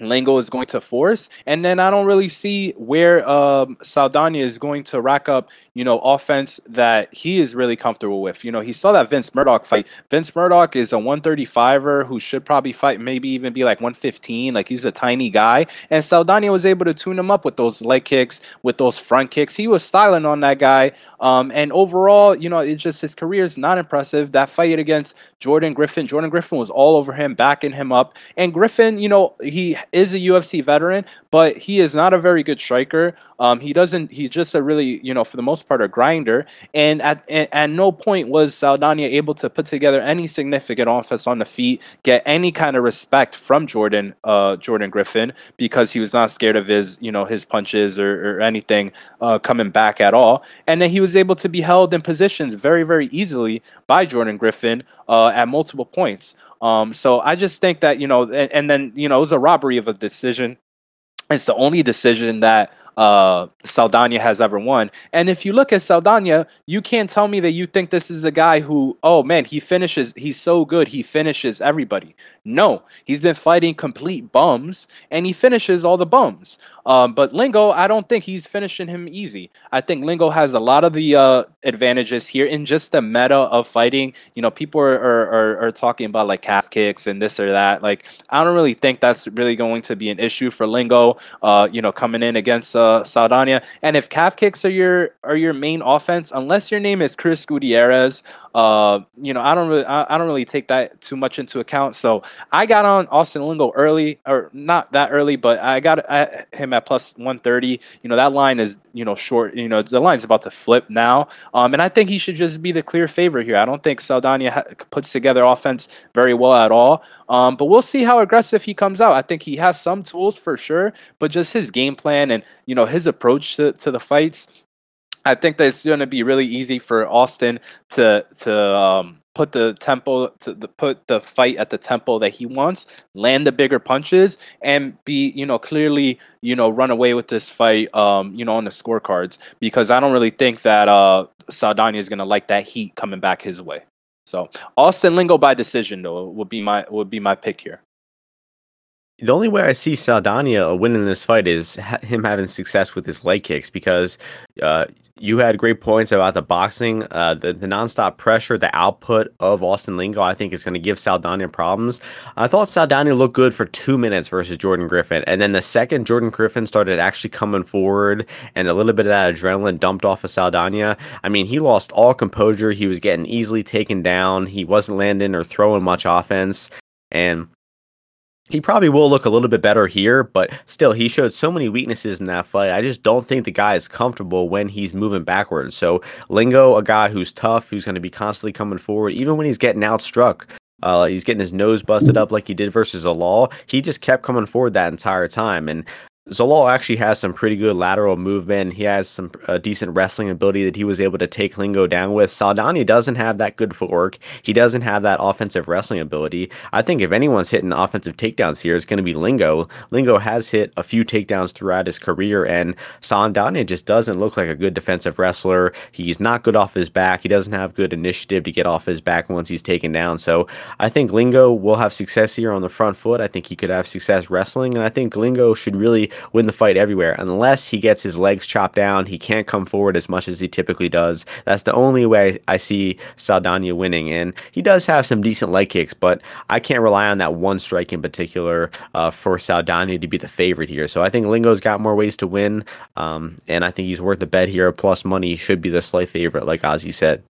B: Lingo is going to force. And then I don't really see where um, Saldana is going to rack up, you know, offense that he is really comfortable with. You know, he saw that Vince Murdoch fight. Vince Murdoch is a 135er who should probably fight maybe even be like 115. Like he's a tiny guy. And Saldana was able to tune him up with those leg kicks, with those front kicks. He was styling on that guy. Um, and overall, you know, it's just his career is not impressive. That fight against Jordan Griffin, Jordan Griffin was all over him, backing him up. And Griffin, you know, he is a UFC veteran, but he is not a very good striker. Um, he doesn't. He's just a really, you know, for the most part, a grinder. And at at no point was Saldana able to put together any significant offense on the feet, get any kind of respect from Jordan, uh, Jordan Griffin, because he was not scared of his, you know, his punches or, or anything uh, coming back at all. And then he was able to be held in positions very, very easily by Jordan Griffin uh, at multiple points. Um, so I just think that you know, and, and, then you know, it was a robbery of a decision. It's the only decision that uh, Saldana has ever won. And if you look at Saldana, you can't tell me that you think this is a guy who, oh man, he finishes, he's so good, he finishes everybody. No, he's been fighting complete bums and he finishes all the bums. Um, but Lingo, I don't think he's finishing him easy. I think Lingo has a lot of the uh, advantages here in just the meta of fighting. You know, people are, are, are, talking about like calf kicks and this or that. Like, I don't really think that's really going to be an issue for Lingo, uh, you know, coming in against uh, Uh, Saldana. And if calf kicks are your are your main offense, unless your name is Chris Gutierrez, uh, you know, I don't really, I, I, don't really take that too much into account. So I got on Austin Lingo early, or not that early, but I got him at plus 130. You know, that line is, you know, short. You know, the line's about to flip now. Um, and I think he should just be the clear favorite here. I don't think Saldana ha- puts together offense very well at all. Um, but we'll see how aggressive he comes out. I think he has some tools for sure, but just his game plan and you know his approach to, to the fights I think that it's going to be really easy for Austin to to um, put the tempo to the, put the fight at the tempo that he wants, land the bigger punches, and be you know clearly you know run away with this fight um, you know on the scorecards because I don't really think that uh, Saldana is going to like that heat coming back his way. So Austin Lingo by decision though would be my would be my pick here
A: the only way I see Saldana winning this fight is ha- him having success with his leg kicks because uh, you had great points about the boxing, uh, the, the nonstop pressure, the output of Austin Lingo. I think is going to give Saldana problems. I thought Saldana looked good for two minutes versus Jordan Griffin, and then the second Jordan Griffin started actually coming forward and a little bit of that adrenaline dumped off of Saldana. I mean, he lost all composure. He was getting easily taken down. He wasn't landing or throwing much offense, and he probably will look a little bit better here, but still, he showed so many weaknesses in that fight. I just don't think the guy is comfortable when he's moving backwards. So, Lingo, a guy who's tough, who's going to be constantly coming forward, even when he's getting outstruck, uh, he's getting his nose busted up like he did versus Zalal. He just kept coming forward that entire time. And Zalal actually has some pretty good lateral movement. He has some uh, decent wrestling ability that he was able to take Lingo down with. Saldana doesn't have that good footwork. He doesn't have that offensive wrestling ability. I think if anyone's hitting offensive takedowns here, it's going to be Lingo. Lingo has hit a few takedowns throughout his career, and Saldana just doesn't look like a good defensive wrestler. He's not good off his back. He doesn't have good initiative to get off his back once he's taken down. So I think Lingo will have success here on the front foot. I think he could have success wrestling, and I think Lingo should really win the fight everywhere. Unless he gets his legs chopped down, he can't come forward as much as he typically does. That's the only way I see Saldana winning. And he does have some decent leg kicks, but I can't rely on that one strike in particular uh, for Saldana to be the favorite here. So I think Lingo's got more ways to win, um, and I think he's worth the bet here. Plus money should be the slight favorite, like Ozzy said.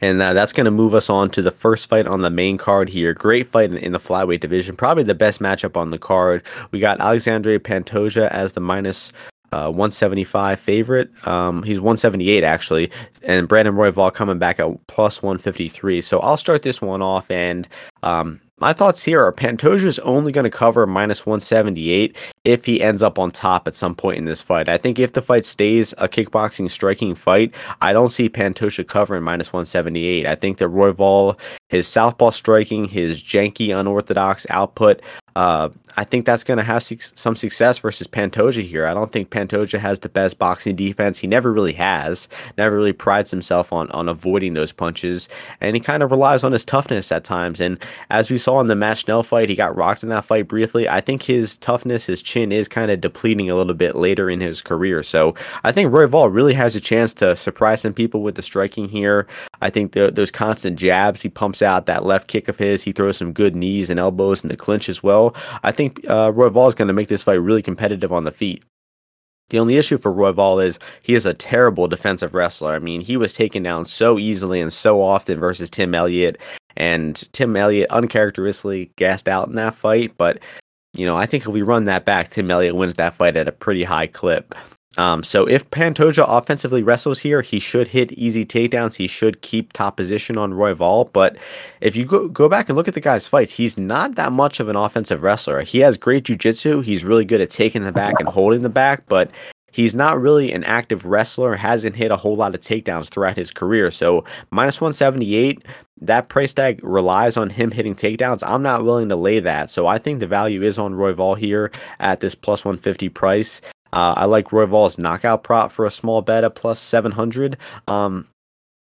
A: And uh, that's going to move us on to the first fight on the main card here. Great fight in, in, the flyweight division. Probably the best matchup on the card. We got Alexandre Pantoja as the minus, uh, 175 favorite. Um, he's 178 actually, and Brandon Royval coming back at plus 153. So I'll start this one off, and um, my thoughts here are Pantoja's only going to cover minus 178 if he ends up on top at some point in this fight. I think if the fight stays a kickboxing striking fight, I don't see Pantoja covering minus 178. I think that Royval, his southpaw striking, his janky, unorthodox output, uh, I think that's going to have su- some success versus Pantoja here. I don't think Pantoja has the best boxing defense. He never really has. Never really prides himself on on avoiding those punches, and he kind of relies on his toughness at times. And as we saw in the Matt Schnell fight, he got rocked in that fight briefly. I think his toughness, his chin is kind of depleting a little bit later in his career. So I think Royval really has a chance to surprise some people with the striking here. I think the, those constant jabs he pumps out, that left kick of his, he throws some good knees and elbows in the clinch as well. I think uh, Royval is going to make this fight really competitive on the feet. The only issue for Roy Royval is he is a terrible defensive wrestler. I mean, he was taken down so easily and so often versus Tim Elliott, and Tim Elliott uncharacteristically gassed out in that fight. But you know, I think if we run that back, Tim Elliott wins that fight at a pretty high clip. Um, so if Pantoja offensively wrestles here, he should hit easy takedowns. He should keep top position on Royval. But if you go, go back and look at the guy's fights, he's not that much of an offensive wrestler. He has great jujitsu. He's really good at taking the back and holding the back, but he's not really an active wrestler, hasn't hit a whole lot of takedowns throughout his career. So minus 178, that price tag relies on him hitting takedowns. I'm not willing to lay that. So I think the value is on Royval here at this plus 150 price. Uh, I like Royval's knockout prop for a small bet at plus 700. Um,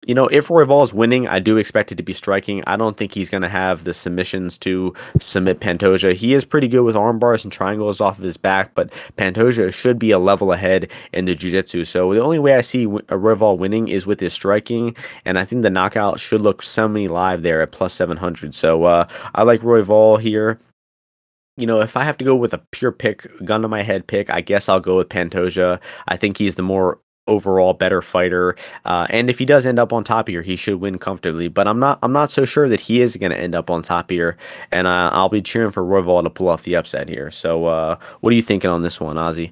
A: you know, if Royval is winning, I do expect it to be striking. I don't think he's going to have the submissions to submit Pantoja. He is pretty good with arm bars and triangles off of his back, but Pantoja should be a level ahead in the jiu-jitsu. So the only way I see a Royval winning is with his striking, and I think the knockout should look semi-live there at plus 700. So uh, I like Royval here you know, if I have to go with a pure pick, gun to my head pick, I guess I'll go with Pantoja. I think he's the more overall better fighter. Uh, and if he does end up on top here, he should win comfortably. But I'm not I'm not so sure that he is going to end up on top here. And uh, I'll be cheering for Royval to pull off the upset here. So uh, what are you thinking on this one, Ozzy?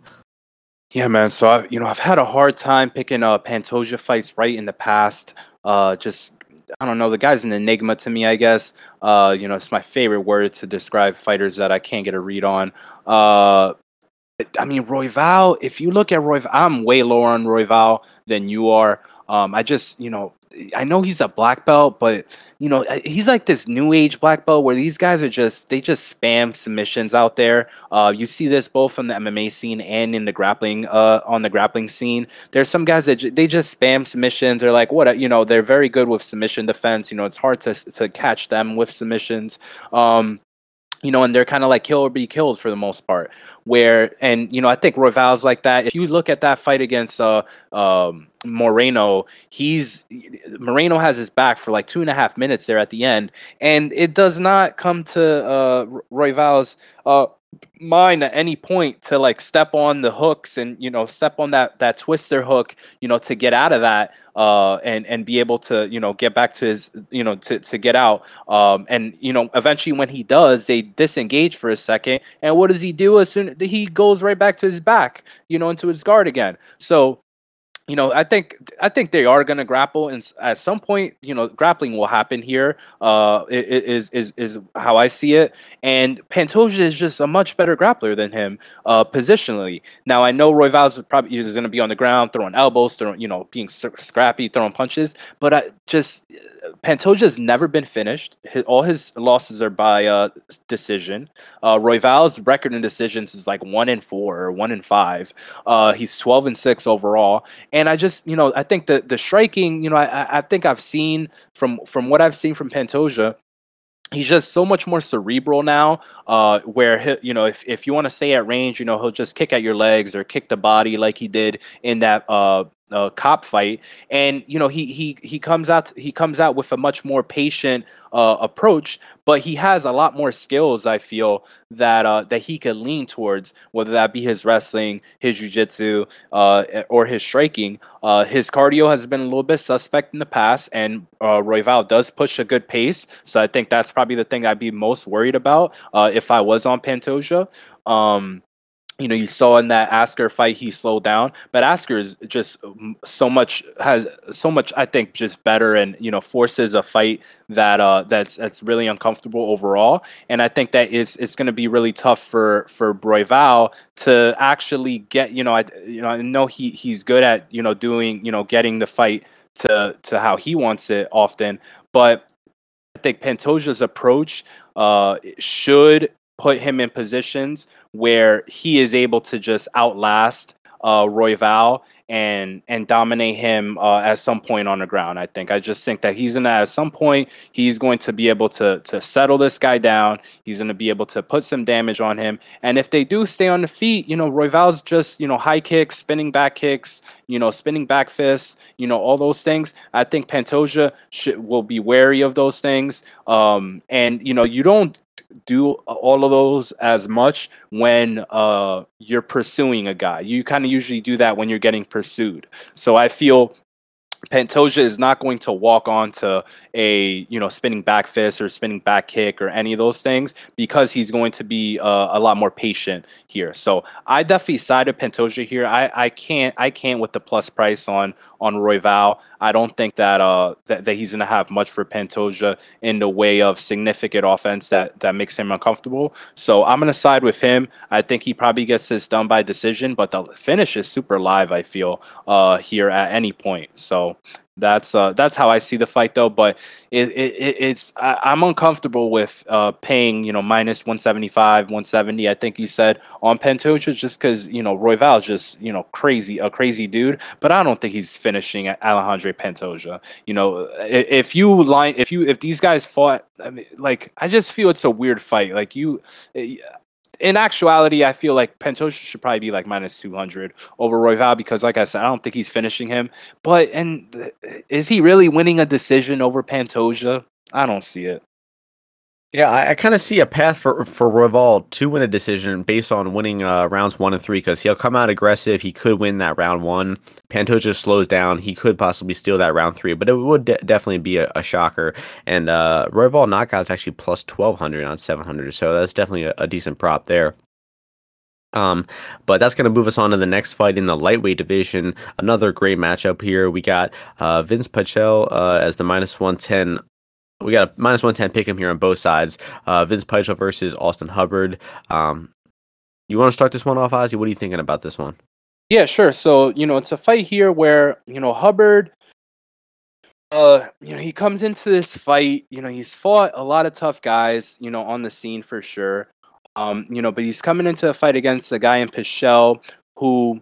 B: Yeah, man. So I, you know, I've had a hard time picking uh Pantoja fights right in the past. Uh, just I don't know. The guy's an enigma to me, I guess. Uh, you know, it's my favorite word to describe fighters that I can't get a read on. Uh, I mean, Royval. If you look at Royval, I'm way lower on Royval than you are. Um, I just, you know, I know he's a black belt, but you know he's like this new age black belt where these guys are just they just spam submissions out there. Uh, you see this both from the MMA scene and in the grappling uh, on the grappling scene. There's some guys that j- they just spam submissions. They're like what you know they're very good with submission defense. You know it's hard to to catch them with submissions. Um, you know, and they're kind of like kill or be killed for the most part. Where and you know, I think Royval's like that. If you look at that fight against uh um Moreno, he's Moreno has his back for like two and a half minutes there at the end, and it does not come to uh Royval's uh mind at any point to like step on the hooks and you know step on that that twister hook you know to get out of that uh and and be able to you know get back to his you know to to get out. Um and you know eventually when he does they disengage for a second. And what does he do as soon he goes right back to his back you know into his guard again. So you know, I think I think they are going to grapple, and at some point, you know, grappling will happen here. Uh, is is is how I see it. And Pantoja is just a much better grappler than him, uh, positionally. Now I know Royval is probably is going to be on the ground, throwing elbows, throwing you know, being scrappy, throwing punches. But I just Pantoja has never been finished. His, all his losses are by uh, decision. Uh, Royval's record in decisions is like one in four or one in five. Uh, he's twelve and six overall. And I just, you know, I think the the striking, you know, I, I think I've seen from from what I've seen from Pantoja, he's just so much more cerebral now uh, where he, you know if, if you want to stay at range you know he'll just kick at your legs or kick the body like he did in that uh, uh, Kape fight, and you know he he he comes out he comes out with a much more patient uh, approach, but he has a lot more skills. I feel that uh, that he could lean towards, whether that be his wrestling, his jujitsu, uh, or his striking. Uh, his cardio has been a little bit suspect in the past, and uh, Royval does push a good pace. So I think that's probably the thing I'd be most worried about uh, if I was on Pantoja. Um, you know, you saw in that Askar fight he slowed down, but Askar is just so much has so much I think just better and you know forces a fight that uh that's that's really uncomfortable overall. And I think that is it's going to be really tough for for Royval to actually get you know I you know I know he he's good at you know doing you know getting the fight to to how he wants it often, but I think Pantoja's approach uh, should put him in positions where he is able to just outlast uh, Royval and and dominate him uh, at some point on the ground. I think. I just think that he's gonna at some point he's going to be able to to settle this guy down. He's gonna be able to put some damage on him. And if they do stay on the feet, you know, Royval's just you know high kicks, spinning back kicks, you know, spinning back fists, you know, all those things. I think Pantoja should will be wary of those things. Um, and you know, you don't do all of those as much when uh, you're pursuing a guy. You kind of usually do that when you're getting pursued. So I feel Pantoja is not going to walk onto a you know spinning back fist or spinning back kick or any of those things because he's going to be uh, a lot more patient here. So I definitely sided Pantoja here. I, I can't I can't with the plus price on on Royval. I don't think that uh that, that he's gonna have much for Pantoja in the way of significant offense that that makes him uncomfortable. So I'm gonna side with him. I think he probably gets this done by decision, but the finish is super live. I feel uh here at any point. So that's uh, that's how I see the fight, though. But it, it it's I, am uncomfortable with uh, paying you know minus 175, 170. I think you said on Pantoja just because you know Royval is just you know crazy a crazy dude. But I don't think he's finishing Alejandro Pantoja. You know if you line if you if these guys fought, I mean like I just feel it's a weird fight. Like you in actuality, I feel like Pantoja should probably be like minus 200 over Royval because, like I said, I don't think he's finishing him. But, and uh, is he really winning a decision over Pantoja? I don't see it.
A: Yeah, I, I kind of see a path for for Royval to win a decision based on winning uh, rounds one and three because he'll come out aggressive. He could win that round one. Pantoja slows down. He could possibly steal that round three, but it would de- definitely be a, a, shocker. And uh, knockout's actually plus twelve hundred on seven hundred, so that's definitely a, a decent prop there. Um, but that's going to move us on to the next fight in the lightweight division. Another great matchup here. We got uh, Vince Pichel uh, as the minus 110 we got a minus 110 pick him here on both sides. Uh, Vince Pichel versus Austin Hubbard. Um, you want to start this one off, Ozzy? What are you thinking about this one?
B: Yeah, sure. So, you know, it's a fight here where, you know, Hubbard, uh, you know, he comes into this fight, you know, he's fought a lot of tough guys, you know, on the scene for sure. Um, you know, but he's coming into a fight against a guy in Pichel who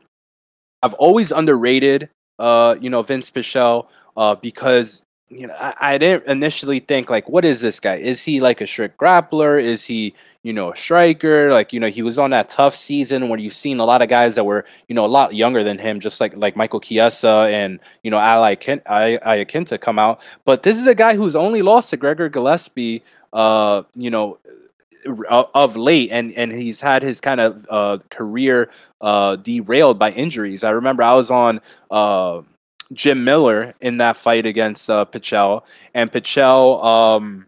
B: I've always underrated, uh, you know, Vince Pichel, uh, because you know, I, I, didn't initially think like, what is this guy? Is he like a strict grappler? Is he, you know, a striker? Like, you know, he was on that TUF season where you've seen a lot of guys that were, you know, a lot younger than him, just like like Michael Chiesa and you know Ali Iaquinta come out. But this is a guy who's only lost to Gregor Gillespie, uh, you know, of late, and and he's had his kind of uh, career uh, derailed by injuries. I remember I was on. Uh, Jim Miller in that fight against uh, Pichel, and Pichel, um,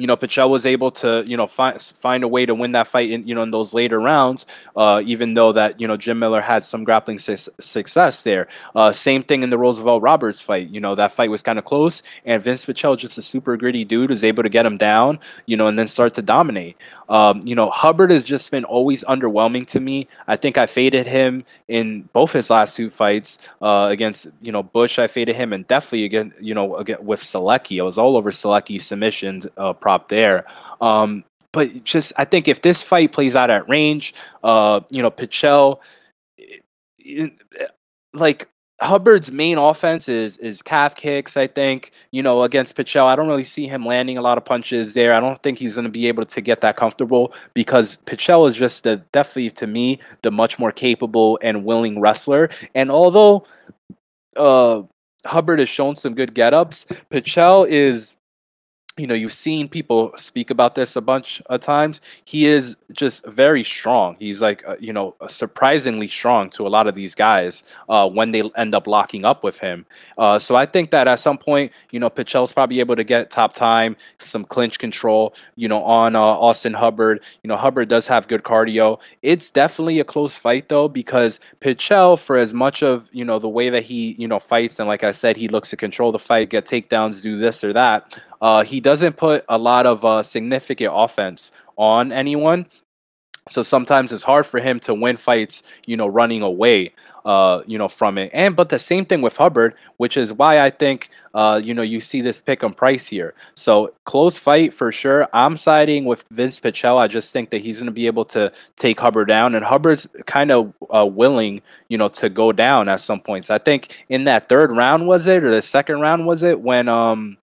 B: you know, Pichel was able to, you know, find find a way to win that fight in, you know, in those later rounds. Uh, even though that, you know, Jim Miller had some grappling su- success there. Uh, same thing in the Roosevelt Roberts fight. You know, that fight was kind of close, and Vince Pichel, just a super gritty dude, was able to get him down, you know, and then start to dominate. Um, you know, Hubbard has just been always underwhelming to me. I think I faded him in both his last two fights uh, against, you know, Bush. I faded him, and definitely again, you know, again with Solecki. I was all over Solecki submissions. Uh, prop there. Um, but just I think if this fight plays out at range, uh, you know, Pichel, like Hubbard's main offense is is calf kicks. I think you know against Pichel, I don't really see him landing a lot of punches there. I don't think he's going to be able to get that comfortable because Pichel is just the, definitely to me the much more capable and willing wrestler. And although uh, Hubbard has shown some good get-ups, Pichel is you know you've seen people speak about this a bunch of times. He is just very strong. He's like uh, you know surprisingly strong to a lot of these guys uh, when they end up locking up with him. Uh, so i think that at some point you know pichel's probably able to get top time some clinch control you know on uh, austin hubbard. You know hubbard does have good cardio. It's definitely a close fight though because pichel for as much of you know the way that he you know fights and like i said he looks to control the fight get takedowns do this or that uh, he doesn't put a lot of uh, significant offense on anyone. So sometimes it's hard for him to win fights, you know, running away, uh, you know, from it. And but the same thing with Hubbard, which is why I think, uh, you know, you see this pick and price here. So close fight for sure. I'm siding with Vince Pichel. I just think that he's going to be able to take Hubbard down, and Hubbard's kind of uh, willing, you know, to go down at some points. I think in that third round was it, or the second round was it, when um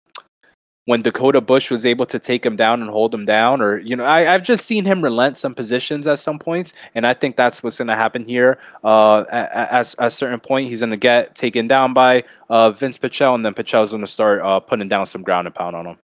B: when Dakota Bush was able to take him down and hold him down, or you know, I, have just seen him relent some positions at some points, and I think that's what's going to happen here. Uh, at, at, a certain point, he's going to get taken down by uh, Vince Pichel, and then Pichel's going to start uh, putting down some ground and pound on him.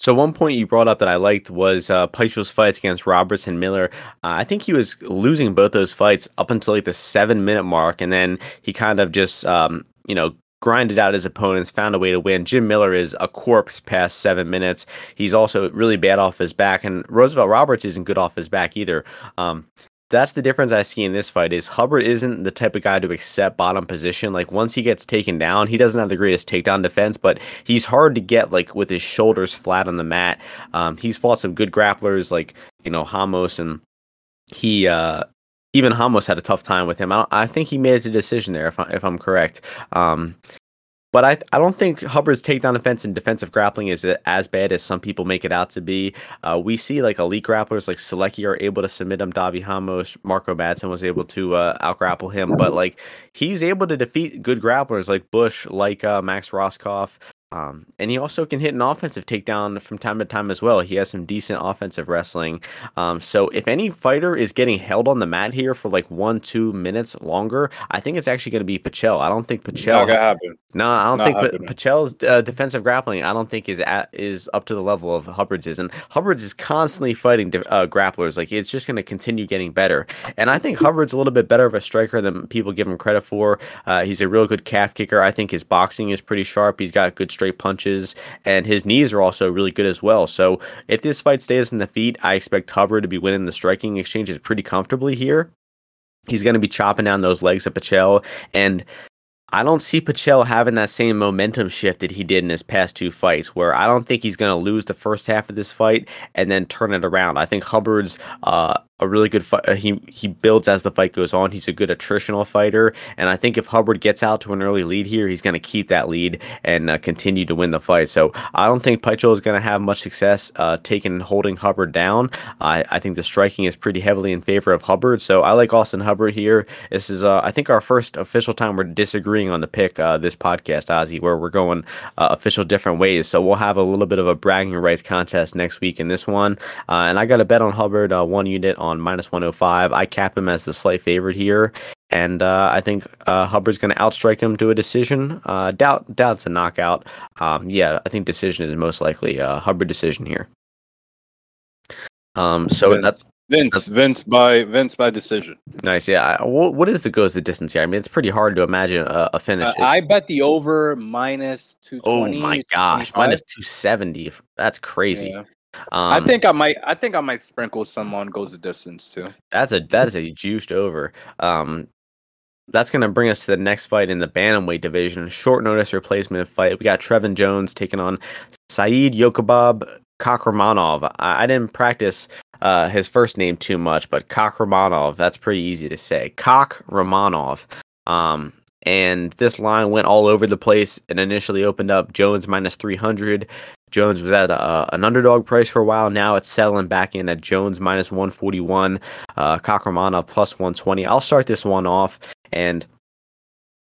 A: So one point you brought up that I liked was uh, fights against Roberts and Miller. Uh, I think he was losing both those fights up until like the seven minute mark, and then he kind of just um, you know grinded out his opponents, found a way to win. Jim Miller is a corpse past seven minutes. He's also really bad off his back, and Roosevelt Roberts isn't good off his back either. Um, that's the difference I see in this fight is Hubbard isn't the type of guy to accept bottom position. Like once he gets taken down, he doesn't have the greatest takedown defense, but he's hard to get like with his shoulders flat on the mat. Um, he's fought some good grapplers like you know Ramos and he uh even Ramos had a tough time with him. I, I think he made a decision there, if, I, if I'm correct. Um, but I, I don't think Hubbard's takedown defense and defensive grappling is as bad as some people make it out to be. Uh, we see like elite grapplers like Solecki are able to submit him. Davi Ramos, Marco Madsen was able to uh, outgrapple him, but like he's able to defeat good grapplers like Bush, like uh, Max Rohskopf. Um, and he also can hit an offensive takedown from time to time as well. He has some decent offensive wrestling. Um, so if any fighter is getting held on the mat here for like one, two minutes longer, I think it's actually going to be Pichel. I don't think Pichel.
B: Not gonna happen.
A: No, I don't Not think Pichel's uh, defensive grappling. I don't think is at, is up to the level of Hubbard's is, and Hubbard's is constantly fighting uh, grapplers. Like it's just going to continue getting better. And I think Hubbard's a little bit better of a striker than people give him credit for. Uh, he's a real good calf kicker. I think his boxing is pretty sharp. He's got good straight punches, and his knees are also really good as well. So if this fight stays in the feet, I expect Hubbard to be winning the striking exchanges pretty comfortably here. He's going to be chopping down those legs of Pichel, and I don't see Pichel having that same momentum shift that he did in his past two fights, where I don't think he's going to lose the first half of this fight and then turn it around. I think Hubbard's uh, a really good fight. Uh, he he builds as the fight goes on. He's a good attritional fighter, and I think if Hubbard gets out to an early lead here, he's going to keep that lead and uh, continue to win the fight. So I don't think Pichel is going to have much success uh, taking and holding Hubbard down. I I think the striking is pretty heavily in favor of Hubbard. So I like Austin Hubbard here. This is uh, I think our first official time we're disagreeing on the pick uh, this podcast, Ozzy, where we're going uh, official different ways. So we'll have a little bit of a bragging rights contest next week in this one, and I got a bet on Hubbard one unit on minus 105. I cap him as the slight favorite here. And uh, I think uh, Hubbard's going to outstrike him to a decision. Uh, doubt, doubt's a knockout. Um, yeah, I think decision is most likely a Hubbard decision here. Um, so that's
B: Vince, Vince by Vince by decision.
A: Nice, yeah. What, what is the goes the distance here? I mean, it's pretty hard to imagine a, a finish.
B: Uh, I bet the over minus two twenty.
A: Oh my gosh, minus two seventy. That's crazy. Yeah.
B: Um, I think I might. I think I might sprinkle someone goes the distance too.
A: That's a that is a juiced over. Um, that's going to bring us to the next fight in the bantamweight division. Short notice replacement fight. We got Trevin Jones taking on Saeed Yokubab Kakhramonov. I, I didn't practice uh, his first name too much, but Kakhramonov. That's pretty easy to say. Kakhramonov. Um, and this line went all over the place and initially opened up Jones minus 300. Jones was at a, an underdog price for a while. Now it's settling back in at Jones minus 141, uh, Kakhramonov plus 120. I'll start this one off. And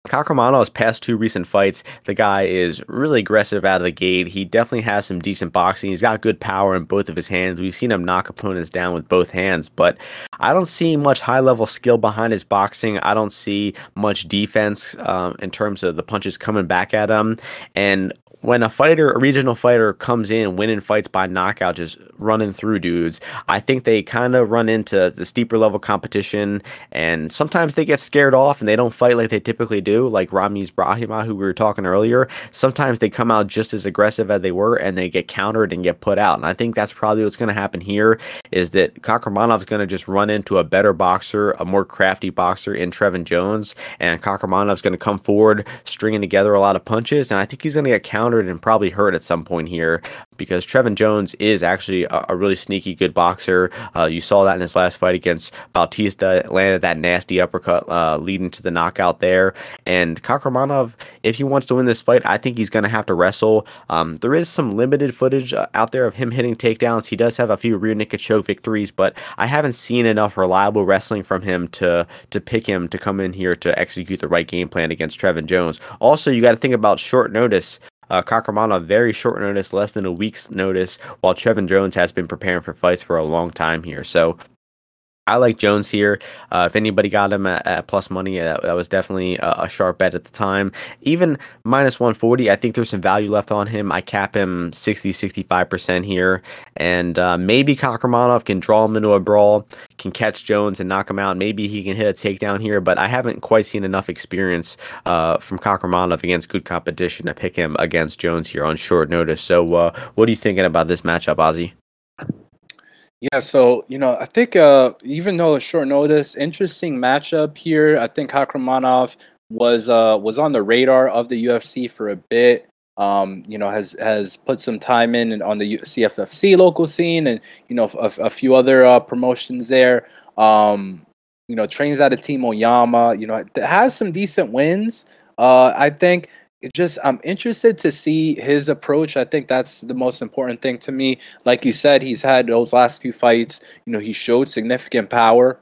A: Kakhramonov's past two recent fights, the guy is really aggressive out of the gate. He definitely has some decent boxing. He's got good power in both of his hands. We've seen him knock opponents down with both hands, but I don't see much high level skill behind his boxing. I don't see much defense um, in terms of the punches coming back at him. And when a fighter, a regional fighter, comes in winning fights by knockout, just running through dudes, I think they kind of run into the steeper level competition, and sometimes they get scared off and they don't fight like they typically do, like Ramiz Brahimaj, who we were talking earlier. Sometimes they come out just as aggressive as they were, and they get countered and get put out. And I think that's probably what's going to happen here. Is that is going to just run into a better boxer, a more crafty boxer in Trevin Jones, and is going to come forward, stringing together a lot of punches, and I think he's going to get countered and probably hurt at some point here because Trevin Jones is actually a, a really sneaky good boxer. Uh, you saw that in his last fight against Bautista, landed that nasty uppercut uh, leading to the knockout there. And Kakhramonov, if he wants to win this fight, I think he's going to have to wrestle. Um, there is some limited footage uh, out there of him hitting takedowns. He does have a few rear naked choke victories, but I haven't seen enough reliable wrestling from him to to pick him to come in here to execute the right game plan against Trevin Jones. Also, you got to think about short notice. Uh, Kakhramonov, very short notice, less than a week's notice, while Trevin Jones has been preparing for fights for a long time here. So I like Jones here. Uh, if anybody got him at, at plus money, uh, that, that, was definitely a, a, sharp bet at the time. Even minus 140, I think there's some value left on him. I cap him 60, 65% here. And uh, maybe Kakhramonov can draw him into a brawl, can catch Jones and knock him out. Maybe he can hit a takedown here, but I haven't quite seen enough experience uh, from Kakhramonov against good competition to pick him against Jones here on short notice. So, uh, what are you thinking about this matchup, Ozzy?
B: Yeah, so you know, I think uh, even though a short notice, interesting matchup here. I think Kakhramonov was uh, was on the radar of the UFC for a bit. Um, you know, has has put some time in and on the CFFC local scene, and you know, a, a few other uh, promotions there. Um, you know, trains out of Team Oyama. You know, has some decent wins. Uh, I think just I'm interested to see his approach. I think that's the most important thing to me. Like you said, he's had those last two fights. You know, he showed significant power.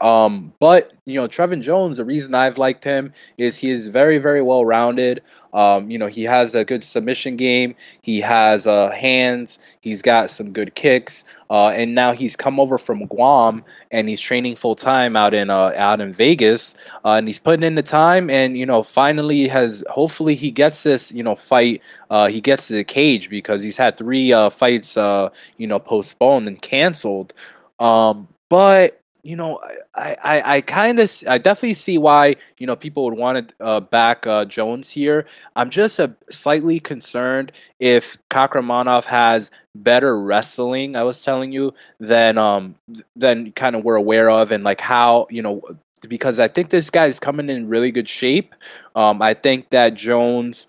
B: Um, but you know, Trevin Jones, the reason I've liked him is he is very, very well rounded. Um, you know, he has a good submission game. He has uh, hands. He's got some good kicks. Uh, and now he's come over from Guam and he's training full time out in uh, out in Vegas. Uh, and he's putting in the time. And you know, finally has hopefully he gets this you know fight. Uh, he gets to the cage because he's had three uh, fights uh, you know postponed and canceled. Um, but you know, I I, I kind of I definitely see why you know people would want to uh, back uh, Jones here. I'm just a slightly concerned if Kakhramonov has better wrestling. I was telling you than um than kind of we're aware of, and like how you know because I think this guy is coming in really good shape. Um, I think that Jones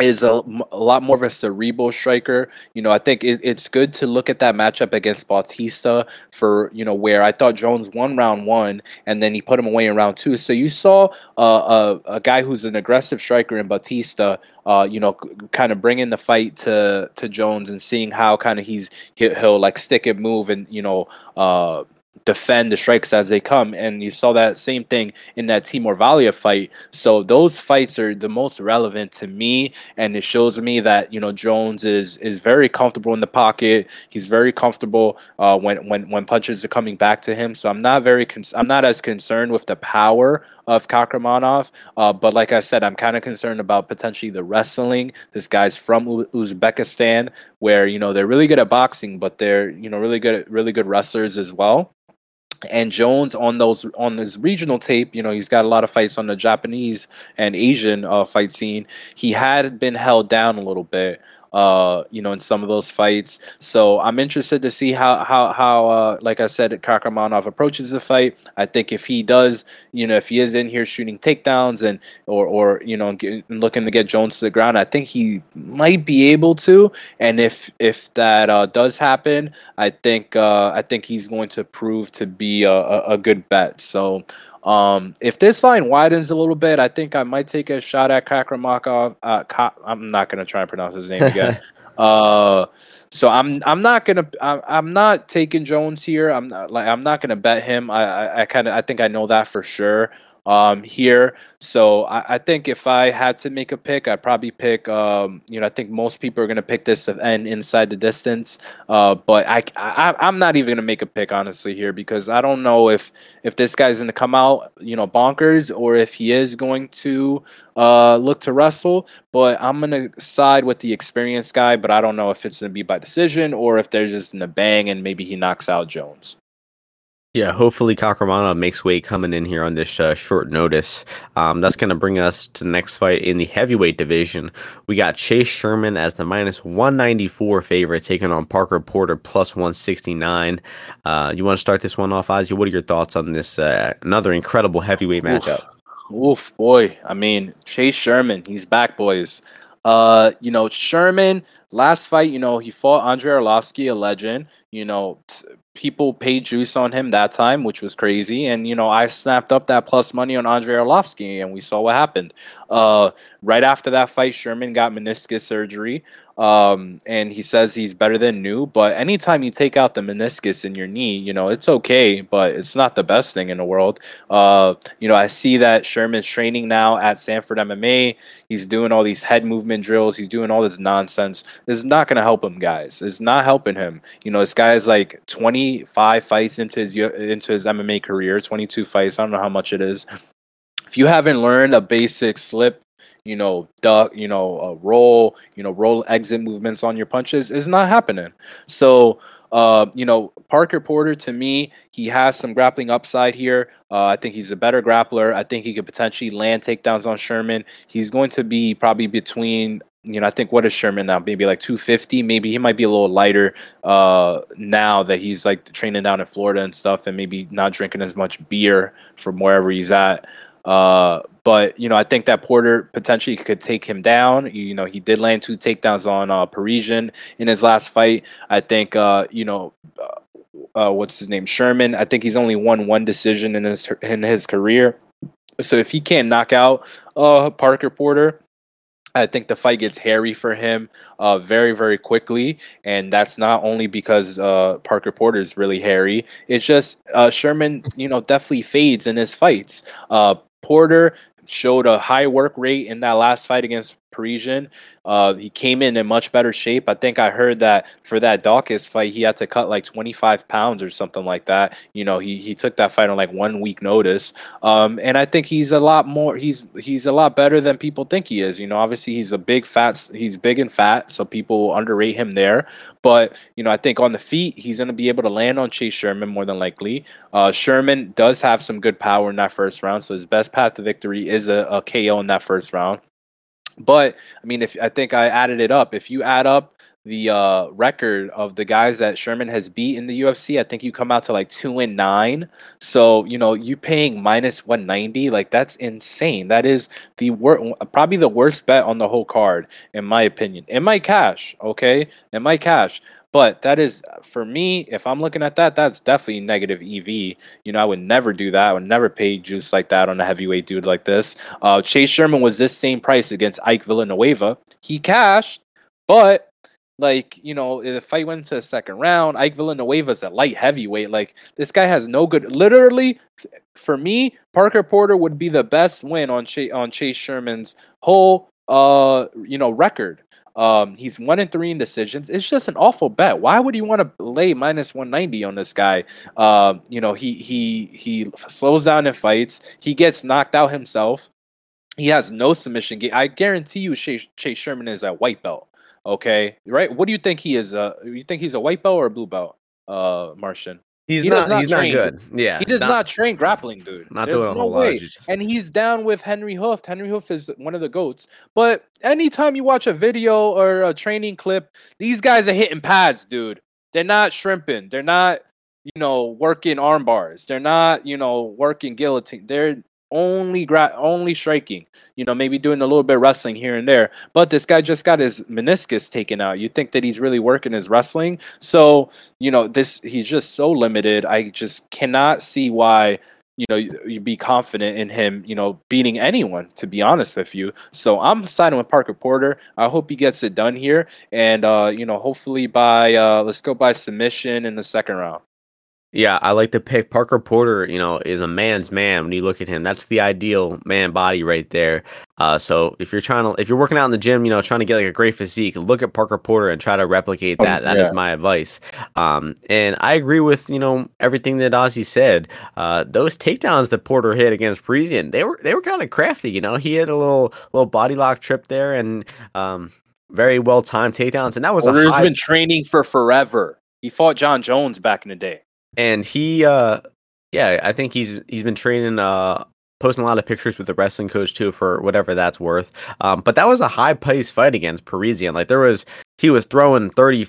B: is a, a, lot more of a cerebral striker. You know, I think it, it's good to look at that matchup against Bautista for, you know, where I thought Jones won round one and then he put him away in round two. So you saw uh, a, a guy who's an aggressive striker in Bautista, uh, you know, kind of bringing the fight to, to Jones and seeing how kind of he's, he'll, he'll, like stick and move and, you know, uh, defend the strikes as they come. And you saw that same thing in that Timur Valiev fight. So those fights are the most relevant to me, and it shows me that you know Jones is is very comfortable in the pocket. He's very comfortable uh, when when when punches are coming back to him. So I'm not very con- I'm not as concerned with the power of Kakhramonov. Uh, but like I said, I'm kind of concerned about potentially the wrestling. This guy's from Uzbekistan, where you know they're really good at boxing, but they're you know really good, really good wrestlers as well and Jones on those on this regional tape, you know, he's got a lot of fights on the Japanese and Asian uh, fight scene. He had been held down a little bit uh, you know, in some of those fights. So I'm interested to see how how how uh, like I said, Kakhramonov approaches the fight. I think if he does, you know, if he is in here shooting takedowns and or or you know get, looking to get Jones to the ground, I think he might be able to. And if if that uh, does happen, I think uh, I think he's going to prove to be a, a, a good bet. So. Um, if this line widens a little bit, I think I might take a shot at Kakhramonov. Uh, Ka- I'm not gonna try and pronounce his name again. uh, so I'm I'm not gonna I'm, I'm not taking Jones here. I'm not like I'm not gonna bet him. I I, I kind of I think I know that for sure um, here. So I, I, think if I had to make a pick, I'd probably pick. Um, you know, I think most people are going to pick this to end inside the distance. Uh, but I, I I'm not even going to make a pick honestly here because I don't know if if this guy's going to come out you know bonkers or if he is going to uh, look to wrestle. But I'm going to side with the experienced guy. But I don't know if it's going to be by decision or if they're just in a bang and maybe he knocks out Jones.
A: Yeah, hopefully Kakhramonov makes way coming in here on this uh, short notice. Um, that's going to bring us to the next fight in the heavyweight division. We got Chase Sherman as the minus 194 favorite, taking on Parker Porter plus 169. Uh, you want to start this one off, Ozzy? What are your thoughts on this? Uh, another incredible heavyweight matchup.
B: Oof. Oof, boy. I mean, Chase Sherman, he's back, boys. Uh, you know, Sherman, last fight, you know, he fought Andrei Arlovsky, a legend. You know, people paid juice on him that time, which was crazy. And you know, I snapped up that plus money on Andrei Arlovsky, and we saw what happened. Uh, right after that fight, Sherman got meniscus surgery. Um, and he says he's better than new. But anytime you take out the meniscus in your knee, you know, it's okay, but it's not the best thing in the world. Uh, you know, I see that Sherman's training now at Sanford MMA. He's doing all these head movement drills. He's doing all this nonsense. This is not going to help him, guys. It's not helping him. You know, this guy is like 25 fights into his into his MMA career, 22 fights. I don't know how much it is. If you haven't learned a basic slip you know, duck, you know, roll, you know, roll exit movements on your punches is not happening. So, uh, you know, Parker Porter to me, he has some grappling upside here. Uh, I think he's a better grappler. I think he could potentially land takedowns on Sherman. He's going to be probably between, you know, I think what is Sherman now? Maybe like 250. Maybe he might be a little lighter uh, now that he's like training down in Florida and stuff, and maybe not drinking as much beer from wherever he's at. Uh, but you know, I think that Porter potentially could take him down. You know, he did land two takedowns on uh, Parisian in his last fight. I think uh, you know. Uh, uh, what's his name? Sherman. I think he's only won one decision in his in his career. So if he can't knock out uh, Parker Porter, I think the fight gets hairy for him uh, very, very quickly. And that's not only because uh, Parker Porter is really hairy. It's just uh, Sherman, you know, definitely fades in his fights. Uh, Porter showed a high work rate in that last fight against Parisian. Uh, he came in in much better shape. I think I heard that for that Daukaus fight, he had to cut like 25 pounds or something like that. You know, he he took that fight on like one week notice. Um, and I think he's a lot more. He's he's a lot better than people think he is. You know, obviously he's a big fat. He's big and fat, so people underrate him there. But you know, I think on the feet, he's going to be able to land on Chase Sherman more than likely. Uh, Sherman does have some good power in that first round, so his best path to victory is a, a KO in that first round. But I mean, if I think I added it up, if you add up the uh, record of the guys that Sherman has beat in the UFC, I think you come out to like two and nine. So you know, you paying minus one ninety, like that's insane. That is the worst, probably the worst bet on the whole card, in my opinion. In my cash, okay, in my cash. But that is for me, if I'm looking at that, that's definitely negative EV. You know, I would never do that. I would never pay juice like that on a heavyweight dude like this. Uh, Chase Sherman was this same price against Ike Villanueva. He cashed, but like you know, the fight went to the second round. Ike Villanueva's a light heavyweight. Like this guy has no good. Literally, for me, Parker Porter would be the best win on Chase on Chase Sherman's whole uh you know record Um, he's one in three in decisions. It's just an awful bet. Why would you want to lay minus 190 on this guy? Uh, you know, he he he slows down in fights. He gets knocked out himself. He has no submission game. I guarantee you, Chase, Chase Sherman is a white belt. Okay, right? What do you think he is? Uh, you think he's a white belt or a blue belt? Uh, Martian.
A: He's
B: He
A: not,
B: not
A: he's
B: train.
A: not good. Yeah.
B: He does not, train grappling, dude.
A: not
B: There's
A: doing a
B: no
A: whole lot
B: way. And he's down with Henri Hooft. Henri Hooft is one of the goats. But anytime you watch a video or a training clip, these guys are hitting pads, dude. They're not shrimping. They're not, you know, working arm bars. They're not, you know, working guillotine. They're only gra- only striking. You know, maybe doing a little bit of wrestling here and there. But this guy just got his meniscus taken out. You think that he's really working his wrestling? So you know, this he's just so limited. I just cannot see why you know you, you be confident in him. You know, beating anyone. To be honest with you, so I'm siding with Parker Porter. I hope he gets it done here, and uh, you know, hopefully by uh, let's go by submission in the second round.
A: Yeah, I like to pick Parker Porter. You know, is a man's man when you look at him. That's the ideal man body right there. Uh, so if you're trying to, if you're working out in the gym, you know, trying to get like a great physique, look at Parker Porter and try to replicate
B: Um,
A: that. That is
B: yeah.
A: my advice. Um, and I agree with you know everything that Ozzy said. Uh, those takedowns that Porter hit against Parisian, they were they were kind of crafty. You know, he had a little little body lock trip there and um, very well timed takedowns, and that was a
B: Porter's
A: high
B: been training for forever. He fought John Jones back in the day.
A: And he uh yeah i think he's he's been training uh posting a lot of pictures with the wrestling coach too for whatever that's worth. Um but that was a high paced fight against parisian. Like there was he was throwing 30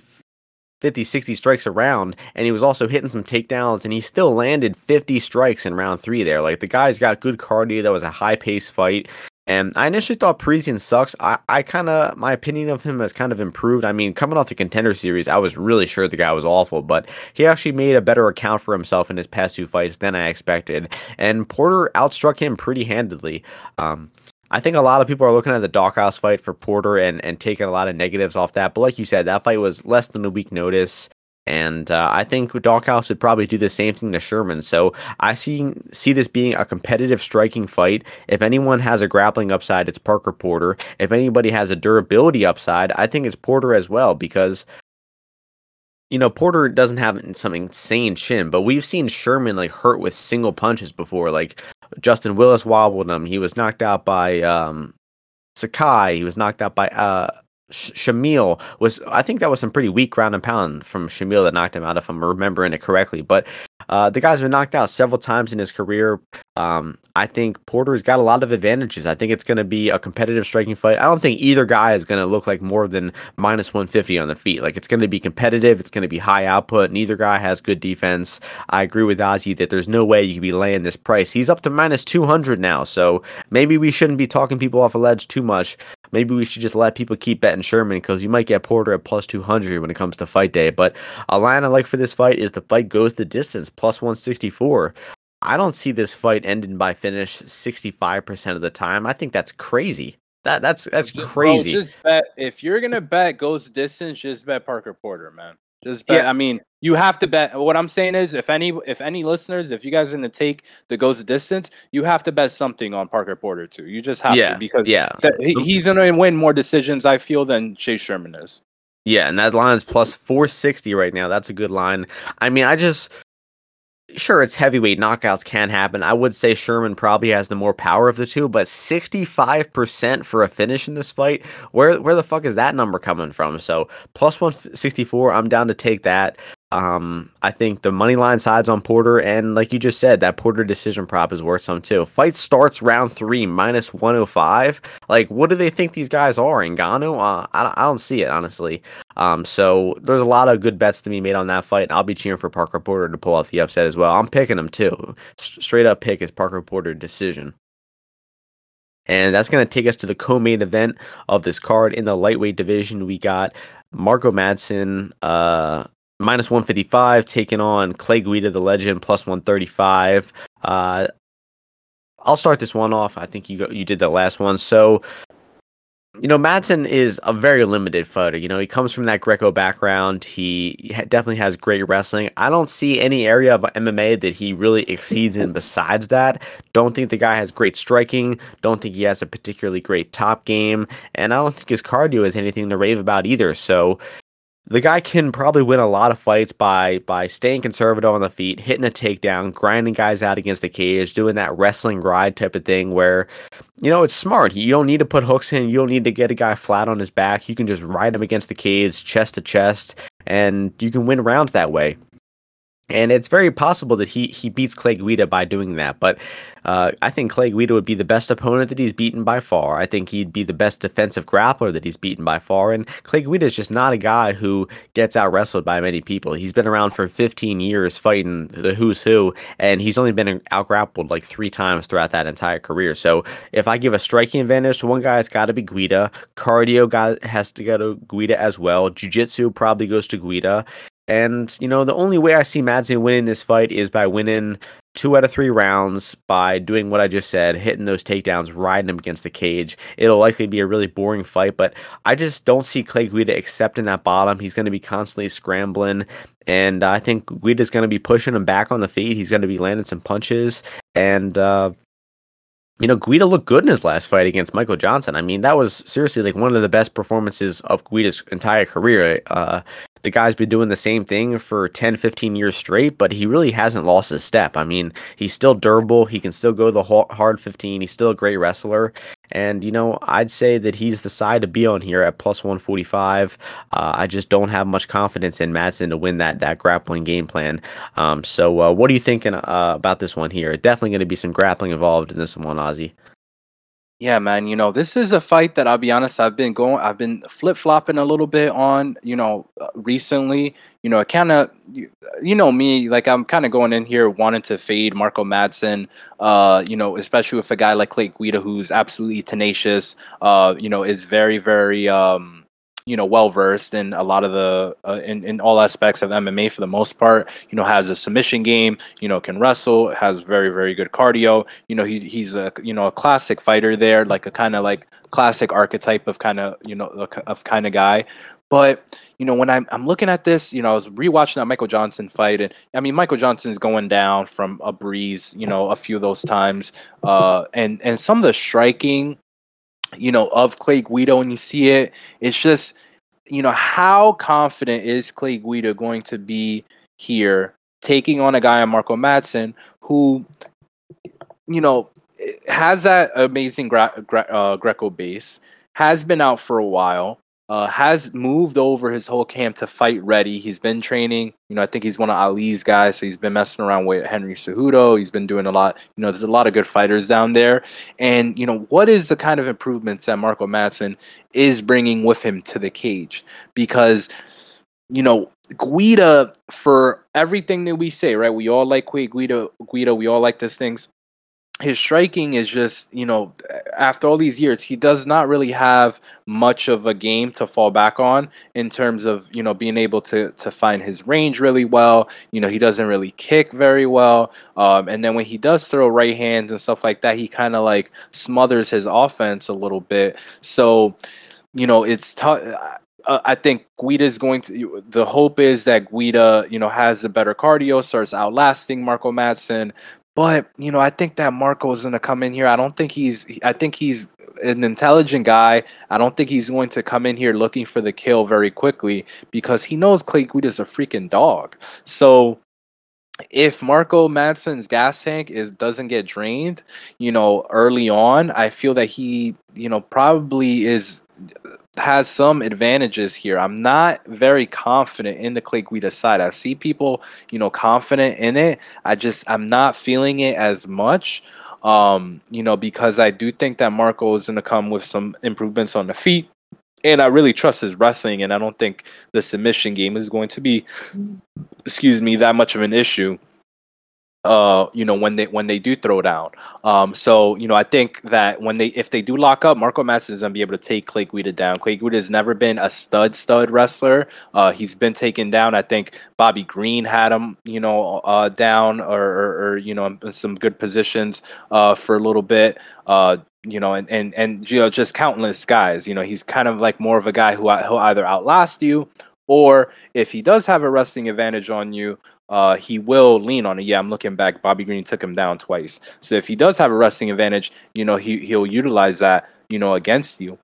A: 50 60 strikes around and he was also hitting some takedowns and he still landed 50 strikes in round three there. Like the guy's got good cardio. That was a high paced fight and I initially thought Parisian sucks. I, I kind of, my opinion of him has kind of improved. I mean, coming off the contender series, I was really sure the guy was awful, but he actually made a better account for himself in his past two fights than I expected. And Porter outstruck him pretty handedly. Um, I think a lot of people are looking at the Daukaus fight for Porter and, and taking a lot of negatives off that. But like you said, that fight was less than a week notice. And uh, I think Daukaus would probably do the same thing to Sherman. So I see see this being a competitive striking fight. If anyone has a grappling upside, it's Parker Porter. If anybody has a durability upside, I think it's Porter as well because you know Porter doesn't have some insane chin, but we've seen Sherman like hurt with single punches before. Like Justin Willis wobbled him. He was knocked out by um, Sakai. He was knocked out by uh, Shamil. Was I think that was some pretty weak ground and pound from Shamil that knocked him out, if I'm remembering it correctly. But uh, the guy's been knocked out several times in his career. Um, I think Porter's got a lot of advantages. I think it's going to be a competitive striking fight. I don't think either guy is going to look like more than minus 150 on the feet. Like it's going to be competitive. It's going to be high output. Neither guy has good defense. I agree with Ozzy that there's no way you could be laying this price. He's up to minus 200 now. So maybe we shouldn't be talking people off a ledge too much. Maybe we should just let people keep betting Sherman because you might get Porter at plus 200 when it comes to fight day. But a line I like for this fight is the fight goes the distance, plus 164. I don't see this fight ending by finish 65% of the time. I think that's crazy. That that's that's
B: Just- bro,
A: crazy.
B: just bet if you're gonna bet goes distance, just bet Parker Porter, man. Just bet.
A: Yeah.
B: I mean, you have to bet. What I'm saying is, if any, if any listeners, if you guys are gonna take the goes distance, you have to bet something on Parker Porter too. You just have
A: yeah,
B: to because
A: yeah,
B: he's gonna win more decisions, I feel, than Chase Sherman is.
A: yeah, and that line is plus 460 right now. That's a good line. I mean, I just sure it's heavyweight knockouts can happen. I would say Sherman probably has the more power of the two, but 65% for a finish in this fight, where where the fuck is that number coming from? So plus 164, I'm down to take that. Um, I think the money line sides on Porter, and like you just said, that Porter decision prop is worth some too. Fight starts round three, minus 105. Like, what do they think these guys are? Ngannou? Uh, I, I don't see it, honestly. Um, so there's a lot of good bets to be made on that fight. And I'll be cheering for Parker Porter to pull off the upset as well. I'm picking him too. S- straight up pick is Parker Porter decision. And that's going to take us to the co-main event of this card in the lightweight division. We got Marco Madsen, uh, minus 155, taking on Clay Guida, the legend, plus 135. Uh, I'll start this one off. I think you you did the last one. So you know, Madsen is a very limited fighter. You know, he comes from that Greco background. He definitely has great wrestling. I don't see any area of MMA that he really exceeds in besides that. Don't think the guy has great striking. Don't think he has a particularly great top game. And I don't think his cardio is anything to rave about either. So, the guy can probably win a lot of fights by by staying conservative on the feet, hitting a takedown, grinding guys out against the cage, doing that wrestling ride type of thing where you know it's smart. You don't need to put hooks in, you don't need to get a guy flat on his back. You can just ride him against the cage, chest to chest, and you can win rounds that way. And it's very possible that he he beats Clay Guida by doing that. But uh, I think Clay Guida would be the best opponent that he's beaten by far. I think he'd be the best defensive grappler that he's beaten by far. And Clay Guida is just not a guy who gets out wrestled by many people. He's been around for 15 years fighting the who's who, and he's only been out grappled like three times throughout that entire career. So if I give a striking advantage to one guy, it's got to be Guida. Cardio got, has to go to Guida as well. Jiu Jitsu probably goes to Guida. And, you know, the only way I see Madsen winning this fight is by winning two out of three rounds by doing what I just said, hitting those takedowns, riding him against the cage. It'll likely be a really boring fight, but I just don't see Clay Guida accepting that bottom. He's going to be constantly scrambling, and I think Guida's going to be pushing him back on the feet. He's going to be landing some punches, and, uh, you know, Guida looked good in his last fight against Michael Johnson. I mean, that was seriously like one of the best performances of Guida's entire career. Uh, the guy's been doing the same thing for 10, 15 years straight, but he really hasn't lost his step. I mean, he's still durable. He can still go the hard 15. He's still a great wrestler. And, you know, I'd say that he's the side to be on here at plus 145. Uh, I just don't have much confidence in Madsen to win that that grappling game plan. Um, so, uh, what are you thinking uh, about this one here? Definitely going to be some grappling involved in this one, Ozzy.
B: Yeah, man. You know, this is a fight that I'll be honest, I've been going, I've been flip flopping a little bit on, you know, uh, recently. You know, kind of, you, you know, me, like I'm kind of going in here wanting to fade Marco Madsen, uh, you know, especially with a guy like Clay Guida who's absolutely tenacious, uh, you know, is very, very, um, you know well versed in a lot of the uh, in in all aspects of MMA for the most part. You know, has a submission game. You know, can wrestle. Has very very good cardio. You know, he he's a you know a classic fighter there, like a kind of like classic archetype of kind of you know of kind of guy. But you know, when I'm I'm looking at this, you know, I was rewatching that Michael Johnson fight, and I mean, Michael Johnson's going down from a breeze, you know, a few of those times, uh, and and some of the striking you know, of Clay Guida when you see it. It's just, you know, how confident is Clay Guida going to be here taking on a guy on Marco Madsen who, you know, has that amazing uh, Greco base, has been out for a while, uh, has moved over his whole camp to fight ready. He's been training. You know, I think he's one of Ali's guys, so he's been messing around with Henry Cejudo. He's been doing a lot. You know, there's a lot of good fighters down there. And you know, what is the kind of improvements that Marco Madsen is bringing with him to the cage? Because you know, Guida, for everything that we say, right? We all like Guida, Guida. We all like these things his striking is just you know after all these years he does not really have much of a game to fall back on in terms of you know being able to to find his range really well. You know he doesn't really kick very well. Um, and then when he does throw right hands and stuff like that he kind of like smothers his offense a little bit. So you know it's tough I think Guida is going to. The hope is that Guida, you know, has the better cardio, starts outlasting Marco Madsen, but you know, I think that Marco is going to come in here. I don't think he's. I think he's an intelligent guy. I don't think he's going to come in here looking for the kill very quickly because he knows Clay Guida is a freaking dog. So if Marco Madsen's gas tank is doesn't get drained, you know, early on, I feel that he, you know, probably is has some advantages here. I'm not very confident in the Clay Guida side. I see people, you know, confident in it. I just I'm not feeling it as much. Um, you know, because I do think that Marco is going to come with some improvements on the feet, and I really trust his wrestling, and I don't think the submission game is going to be, excuse me, that much of an issue. Uh, you know, when they when they do throw down. Um, so you know, I think that when they if they do lock up, Marco Madsen is gonna be able to take Clay Guida down. Clay Guida has never been a stud stud wrestler. Uh, he's been taken down. I think Bobby Green had him, you know, uh, down or, or, or you know, in some good positions uh, for a little bit. Uh, you know, and, and and you know, just countless guys. You know, he's kind of like more of a guy who who either outlast you or if he does have a wrestling advantage on you, uh, he will lean on it. Yeah, I'm looking back. Bobby Green took him down twice. So if he does have a wrestling advantage, you know, he he'll utilize that, you know, against you.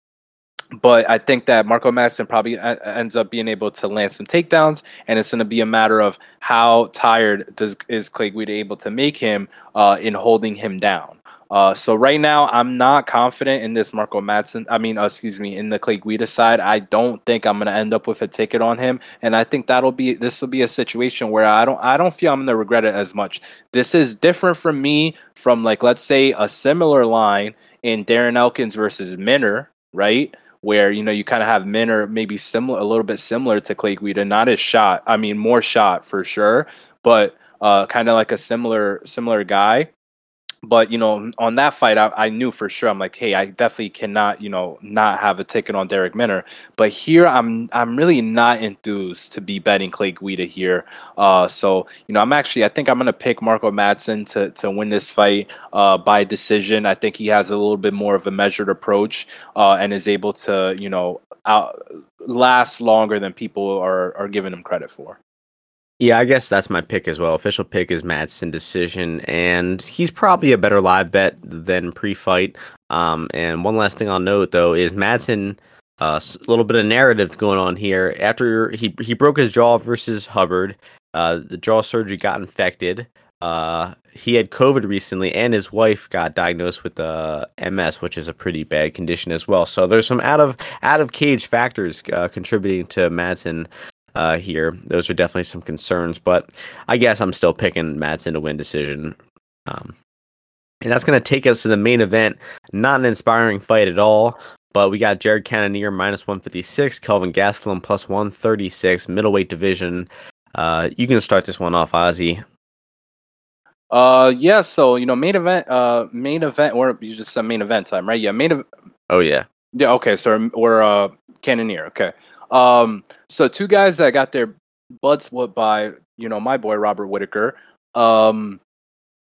B: But I think that Marco Madsen probably ends up being able to land some takedowns, and it's going to be a matter of how tired does is Clay Guida able to make him uh, in holding him down. Uh, so right now, I'm not confident in this Marco Madsen. I mean, uh, excuse me, in the Clay Guida side. I don't think I'm gonna end up with a ticket on him, and I think that'll be this will be a situation where I don't I don't feel I'm gonna regret it as much. This is different from me from like let's say a similar line in Darren Elkins versus Minner, right? Where you know you kind of have Minner maybe similar, a little bit similar to Clay Guida, not as shot. I mean, more shot for sure, but uh, kind of like a similar similar guy but you know, on that fight, I, I, knew for sure. I'm like, hey, I definitely cannot, you know, not have a ticket on Darrick Minner. But here, I'm I'm really not enthused to be betting Clay Guida here. Uh, so you know, I'm actually, I think I'm gonna pick Marco Madsen to to win this fight uh, by decision. I think he has a little bit more of a measured approach uh, and is able to, you know, out last longer than people are are giving him credit for.
A: Yeah, I guess that's my pick as well. Official pick is Madsen decision, and he's probably a better live bet than pre-fight. Um, and one last thing I'll note though is Madsen. Uh, a little bit of narrative going on here. After he he broke his jaw versus Hubbard, uh, the jaw surgery got infected. Uh, he had COVID recently, and his wife got diagnosed with uh, MS, which is a pretty bad condition as well. So there's some out of out of cage factors uh, contributing to Madsen uh, here. Those are definitely some concerns, but I guess I'm still picking Madsen to win decision. Um, and that's going to take us to the main event. Not an inspiring fight at all, but we got Jared Cannonier minus 156, Kelvin Gastelum plus 136, middleweight division. Uh, you can start this one off, Ozzy.
B: Uh, yeah. So you know, main event. Uh, main event. Or you just said main event time, right? Yeah, main. event.
A: oh yeah.
B: Yeah. Okay. So we're uh Cannonier. Okay. Um, so two guys that got their butts whooped by you know my boy Robert Whitaker. Um,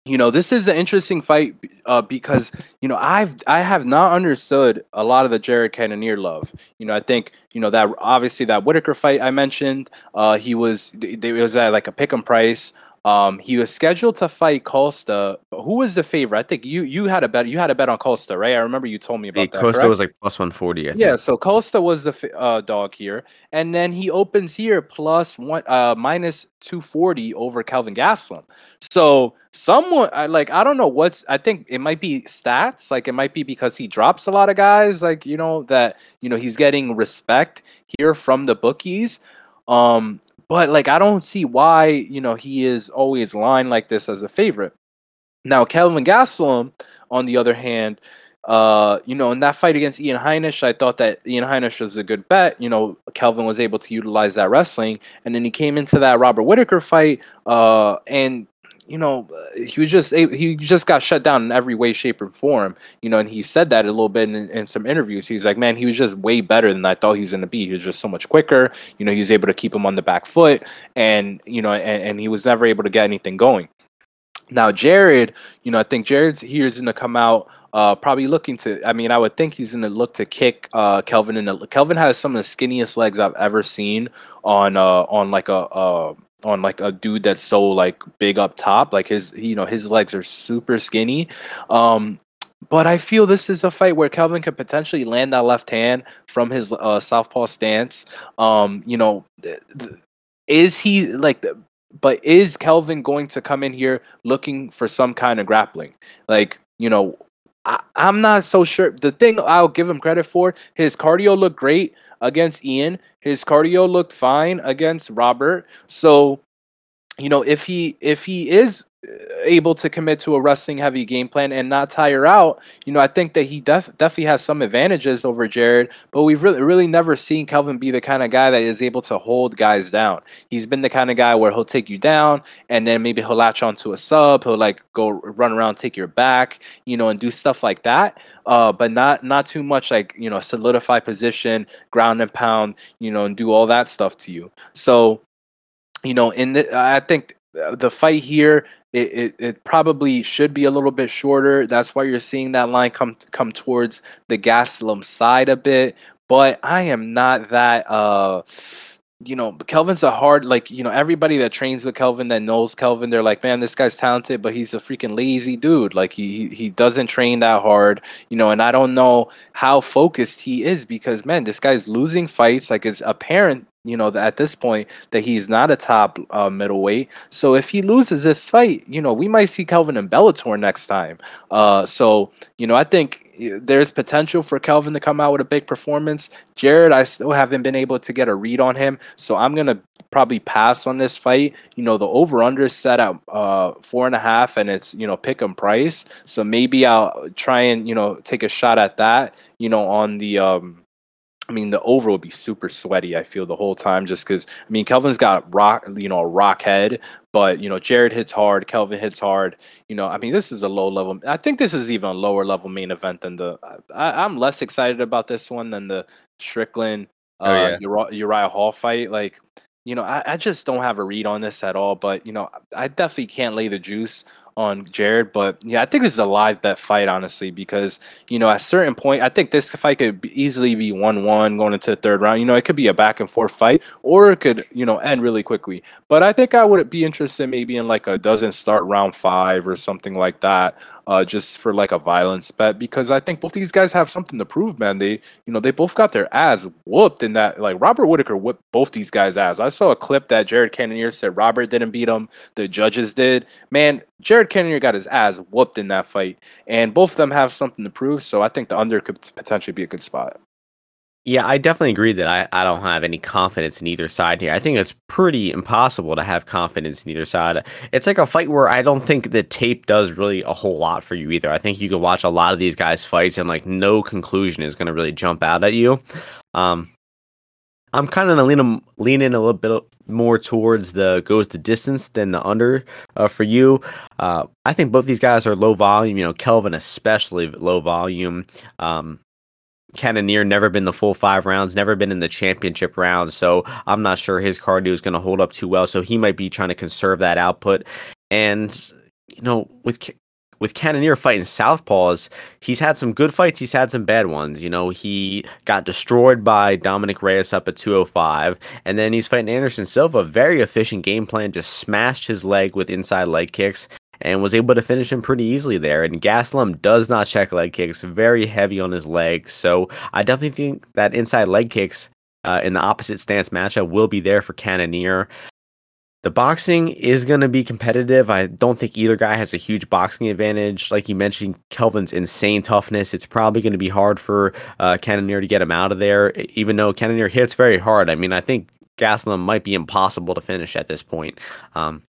B: you know this is an interesting fight uh, because you know I've I have not understood a lot of the Jared Cannonier love. You know I think you know that obviously that Whitaker fight I mentioned. Uh, he was it was at like a pick 'em price. Um, he was scheduled to fight Costa. Who was the favorite? I think you you had a bet. You had a bet on Costa, right? I remember you told me about yeah, that.
A: Costa
B: correct?
A: was like plus one forty.
B: Yeah, so Costa was the uh, dog here, and then he opens here plus one uh, minus two forty over Kelvin Gastelum. So someone I like I don't know what's I think it might be stats. Like it might be because he drops a lot of guys. Like you know that you know he's getting respect here from the bookies. Um, but like I don't see why, you know, he is always lined like this as a favorite. Now, Kelvin Gastelum, on the other hand, uh, you know, in that fight against Ian Heinisch, I thought that Ian Heinisch was a good bet. You know, Kelvin was able to utilize that wrestling, and then he came into that Robert Whitaker fight, uh, and you know, he was just he just got shut down in every way, shape, or form. You know, and he said that a little bit in, in some interviews. He's like, man, he was just way better than I thought he was going to be. He was just so much quicker. You know, he was able to keep him on the back foot, and you know, and, and he was never able to get anything going. Now, Jared, you know, I think Jared's here is going to come out uh, probably looking to. I mean, I would think he's going to look to kick uh, Kelvin. In the, Kelvin has some of the skinniest legs I've ever seen on uh, on like a, a on like a dude that's so like big up top. Like his, you know, his legs are super skinny. Um, but I feel this is a fight where Kelvin could potentially land that left hand from his uh, southpaw stance. Um, you know, th- th- is he like? But is Kelvin going to come in here looking for some kind of grappling? Like, you know, I, am not so sure. The thing I'll give him credit for, his cardio looked great against Ian. His cardio looked fine against Robert. So, you know, if he if he is able to commit to a wrestling heavy game plan and not tire out, you know, I think that he def- definitely has some advantages over Jared, but we've really, really never seen Kelvin be the kind of guy that is able to hold guys down. He's been the kind of guy where he'll take you down and then maybe he'll latch onto a sub, he'll like go run around, take your back, you know, and do stuff like that. Uh, but not not too much like you know solidify position, ground and pound, you know, and do all that stuff to you. So, you know, in the, I think the fight here it, it, it, probably should be a little bit shorter. That's why you're seeing that line come come towards the Gastelum side a bit. But I am not that uh you know, Kelvin's a hard like, you know, everybody that trains with Kelvin that knows Kelvin, they're like, man, this guy's talented, but he's a freaking lazy dude. Like he he doesn't train that hard, you know, and I don't know how focused he is because man, this guy's losing fights. Like it's apparent you know, at this point that he's not a top uh, middleweight. So if he loses this fight, you know, we might see Kelvin in Bellator next time. Uh, so you know, I think there's potential for Kelvin to come out with a big performance. Jared, I still haven't been able to get a read on him, so I'm gonna probably pass on this fight. You know, the over under is set at uh, four and a half, and it's you know pick 'em price. So maybe I'll try and you know take a shot at that. You know, on the um I mean, the over will be super sweaty. I feel the whole time, just because. I mean, Kelvin's got rock, you know, a rock head, but you know, Jared hits hard, Kelvin hits hard. You know, I mean, this is a low level. I think this is even a lower level main event than the. I, am less excited about this one than the Strickland oh, uh, Uriah, Uriah Hall fight. Like, you know, I, I just don't have a read on this at all. But you know, I definitely can't lay the juice on Jared. But yeah, I think this is a live bet fight, honestly, because you know at a certain point, I think this fight could easily be one-one going into the third round. You know, it could be a back and forth fight, or it could you know end really quickly. But I think I would be interested maybe in like a doesn't start round five or something like that uh, just for like a violence bet because I think both these guys have something to prove, man. They, you know, they both got their ass whooped in that. Like Robert Whitaker whooped both these guys' ass. I saw a clip that Jared Cannonier said Robert didn't beat him, the judges did. Man, Jared Cannonier got his ass whooped in that fight, and both of them have something to prove. So I think the under could potentially be a good spot.
A: Yeah, I definitely agree that I, I don't have any confidence in either side here. I think it's pretty impossible to have confidence in either side. It's like a fight where I don't think the tape does really a whole lot for you either. I think you can watch a lot of these guys' fights and like no conclusion is going to really jump out at you. Um, I'm kind of leaning leaning a little bit more towards the goes the distance than the under uh, for you. Uh, I think both these guys are low volume. You know, Kelvin especially low volume. Um, Cannonier never been the full five rounds, never been in the championship rounds. So I'm not sure his cardio is going to hold up too well. So he might be trying to conserve that output. And you know, with with Cannonier fighting southpaws, he's had some good fights. He's had some bad ones. You know, he got destroyed by Dominick Reyes up at 205, and then he's fighting Anderson Silva. Very efficient game plan, just smashed his leg with inside leg kicks and was able to finish him pretty easily there. And Gastelum does not check leg kicks, very heavy on his legs. So I definitely think that inside leg kicks uh, in the opposite stance matchup will be there for Cannonier. The boxing is going to be competitive. I don't think either guy has a huge boxing advantage. Like you mentioned, Kelvin's insane toughness. It's probably going to be hard for uh, Cannonier to get him out of there, even though Cannonier hits very hard. I mean, I think Gastelum might be impossible to finish at this point. Um,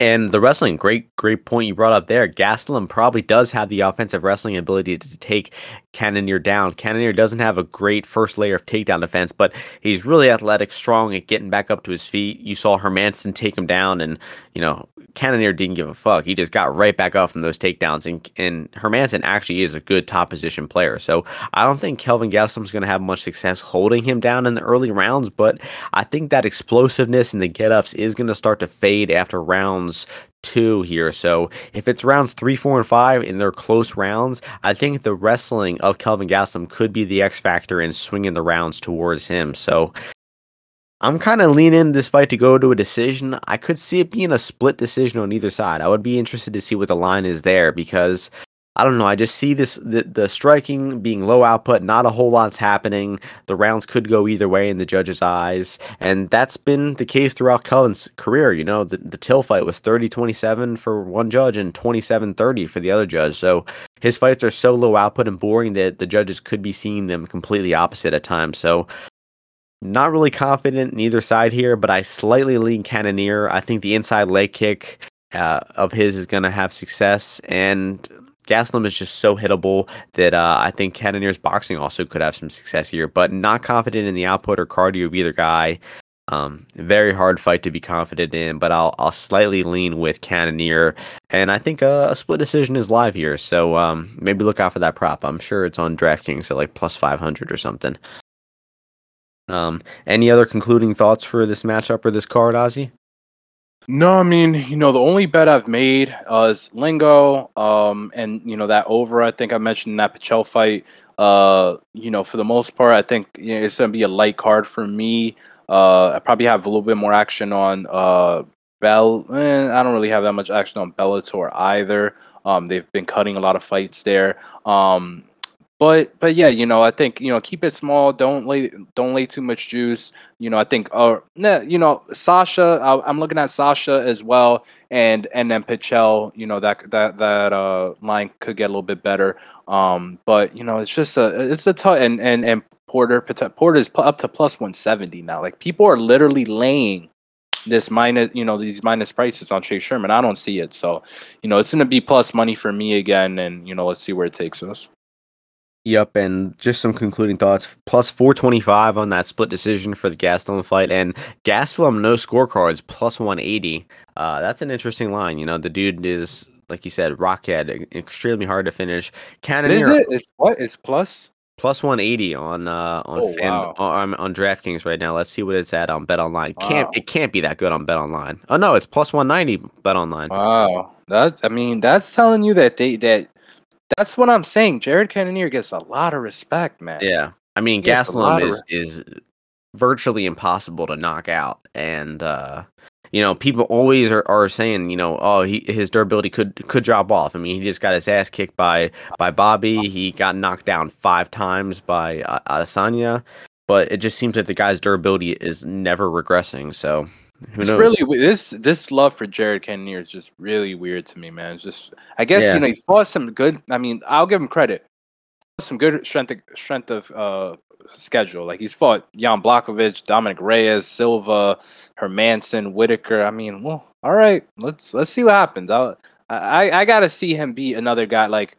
A: and the wrestling, great, great point you brought up there. Gastelum probably does have the offensive wrestling ability to take Cannonier down. Cannonier doesn't have a great first layer of takedown defense, but he's really athletic, strong at getting back up to his feet. You saw Hermansson take him down, and you know Cannonier didn't give a fuck. He just got right back up from those takedowns, and and Hermansson actually is a good top position player. So I don't think Kelvin Gastelum's going to have much success holding him down in the early rounds, but I think that explosiveness and the get ups is going to start to fade after rounds two here. So if it's rounds three, four, and five and they're close rounds, I think the wrestling of Kelvin Gastelum could be the X factor in swinging the rounds towards him. So I'm kind of leaning this fight to go to a decision. I could see it being a split decision on either side. I would be interested to see what the line is there because I don't know. I just see this the, the striking being low output, not a whole lot's happening. The rounds could go either way in the judge's eyes, and that's been the case throughout Cullen's career. You know, the, the Till fight was 30-27 for one judge and 27-30 for the other judge. So his fights are so low output and boring that the judges could be seeing them completely opposite at times. So not really confident in either side here, but I slightly lean Cannonier. I think the inside leg kick uh, of his is going to have success, and Gastelum is just so hittable that uh, I think Cannonier's boxing also could have some success here, but not confident in the output or cardio of either guy. Um, very hard fight to be confident in, but I'll I'll slightly lean with Cannonier, and I think a, a split decision is live here. So um, maybe look out for that prop. I'm sure it's on DraftKings at like plus 500 or something. Um, any other concluding thoughts for this matchup or this card, Ozzy?
B: No, I mean, you know, the only bet I've made uh, is Lingo, um, and you know that over. I think I mentioned that Pichel fight. Uh, you know, for the most part, I think you know, it's gonna be a light card for me. Uh, I probably have a little bit more action on uh, Bell. Eh, I don't really have that much action on Bellator either. Um, they've been cutting a lot of fights there. Um, but but yeah, you know, I think you know keep it small. Don't lay don't lay too much juice. You know, I think uh, you know Sasha. I, am looking at Sasha as well, and and then Pichel. You know that that that uh line could get a little bit better. Um, but you know, it's just a it's a tough and and and Porter Porter is up to plus 170 now. Like people are literally laying this minus, you know, these minus prices on Chase Sherman. I don't see it, so you know, it's gonna be plus money for me again, and you know, let's see where it takes us.
A: Yep, and just some concluding thoughts. Plus 425 on that split decision for the Gastelum fight, and Gastelum no scorecards plus 180. Uh, that's an interesting line. You know, the dude is like you said, Rockhead, extremely hard to finish.
B: Cannonier, is it? It's what? It's plus
A: plus 180 on uh on oh, fan wow. on, on DraftKings right now. Let's see what it's at on Bet Online. Wow. Can't it can't be that good on Bet Online. Oh no, it's plus 190 Bet Online.
B: Wow. That I mean, that's telling you that they that that's what I'm saying. Jared Cannonier gets a lot of respect, man.
A: Yeah. I mean, Gastelum is is virtually impossible to knock out, and uh, you know, people always are, are saying, you know, oh, he, his durability could could drop off. I mean, he just got his ass kicked by by Bobby. He got knocked down five times by uh, Adesanya, but it just seems that the guy's durability is never regressing. So who knows?
B: It's really this this love for Jared Cannonier is just really weird to me, man. It's just I guess yeah. you know he fought some good. I mean, I'll give him credit. Some good strength of, strength of uh, schedule. Like he's fought Jan Blachowicz, Dominick Reyes, Silva, Hermansson, Whitaker. I mean, well, all right, let's let's see what happens. I'll, I I gotta see him beat another guy like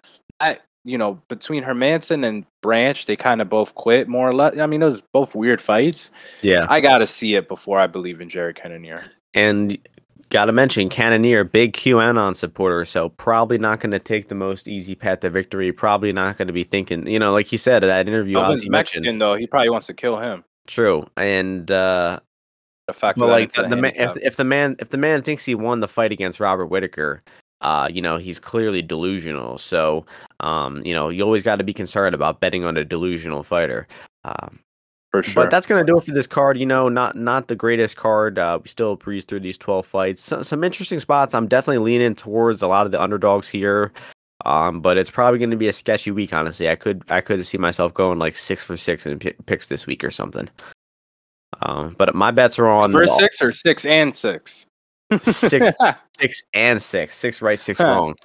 B: you know between Hermansson and Branch, they kind of both quit more or less. I mean, those both weird fights.
A: Yeah,
B: I gotta see it before I believe in Jared Cannonier.
A: And Got to mention Cannonier, big QAnon supporter, so probably not going to take the most easy path to victory. Probably not going to be thinking, you know, like you said that interview.
B: Oh, he's Mexican though. He probably wants to kill him.
A: True, and uh, the fact but like the, the man, if, if the man if the man thinks he won the fight against Robert Whitaker, uh, you know, he's clearly delusional. So, um, you know, you always got to be concerned about betting on a delusional fighter. Um,
B: for sure.
A: But that's gonna do it for this card. You know, not not the greatest card. Uh, we still breeze through these twelve fights. So, some interesting spots. I'm definitely leaning towards a lot of the underdogs here. Um, but it's probably going to be a sketchy week. Honestly, I could I could see myself going like six for six in p- picks this week or something. Um, but my bets are on
B: for six or six and six.
A: Six, six and six, six right, six wrong.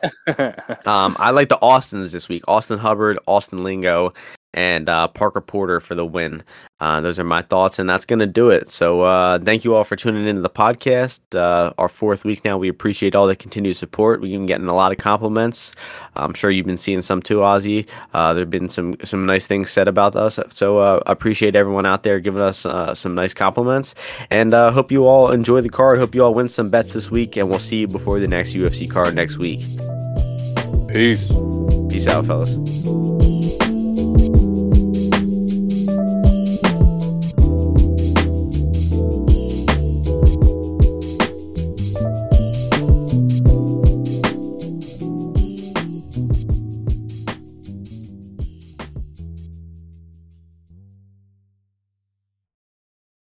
A: Um, I like the Austins this week: Austin Hubbard, Austin Lingo, and uh, Parker Porter for the win. Uh, those are my thoughts, and that's going to do it. So, uh, thank you all for tuning into the podcast. Uh, our fourth week now. We appreciate all the continued support. We've been getting a lot of compliments. I'm sure you've been seeing some too, Ozzy. Uh, there have been some some nice things said about us. So, uh, I appreciate everyone out there giving us some nice compliments. And hope you all enjoy the card. Hope you all win some bets this week, and we'll see you before the next UFC card next week.
B: Peace.
A: Peace out, fellas.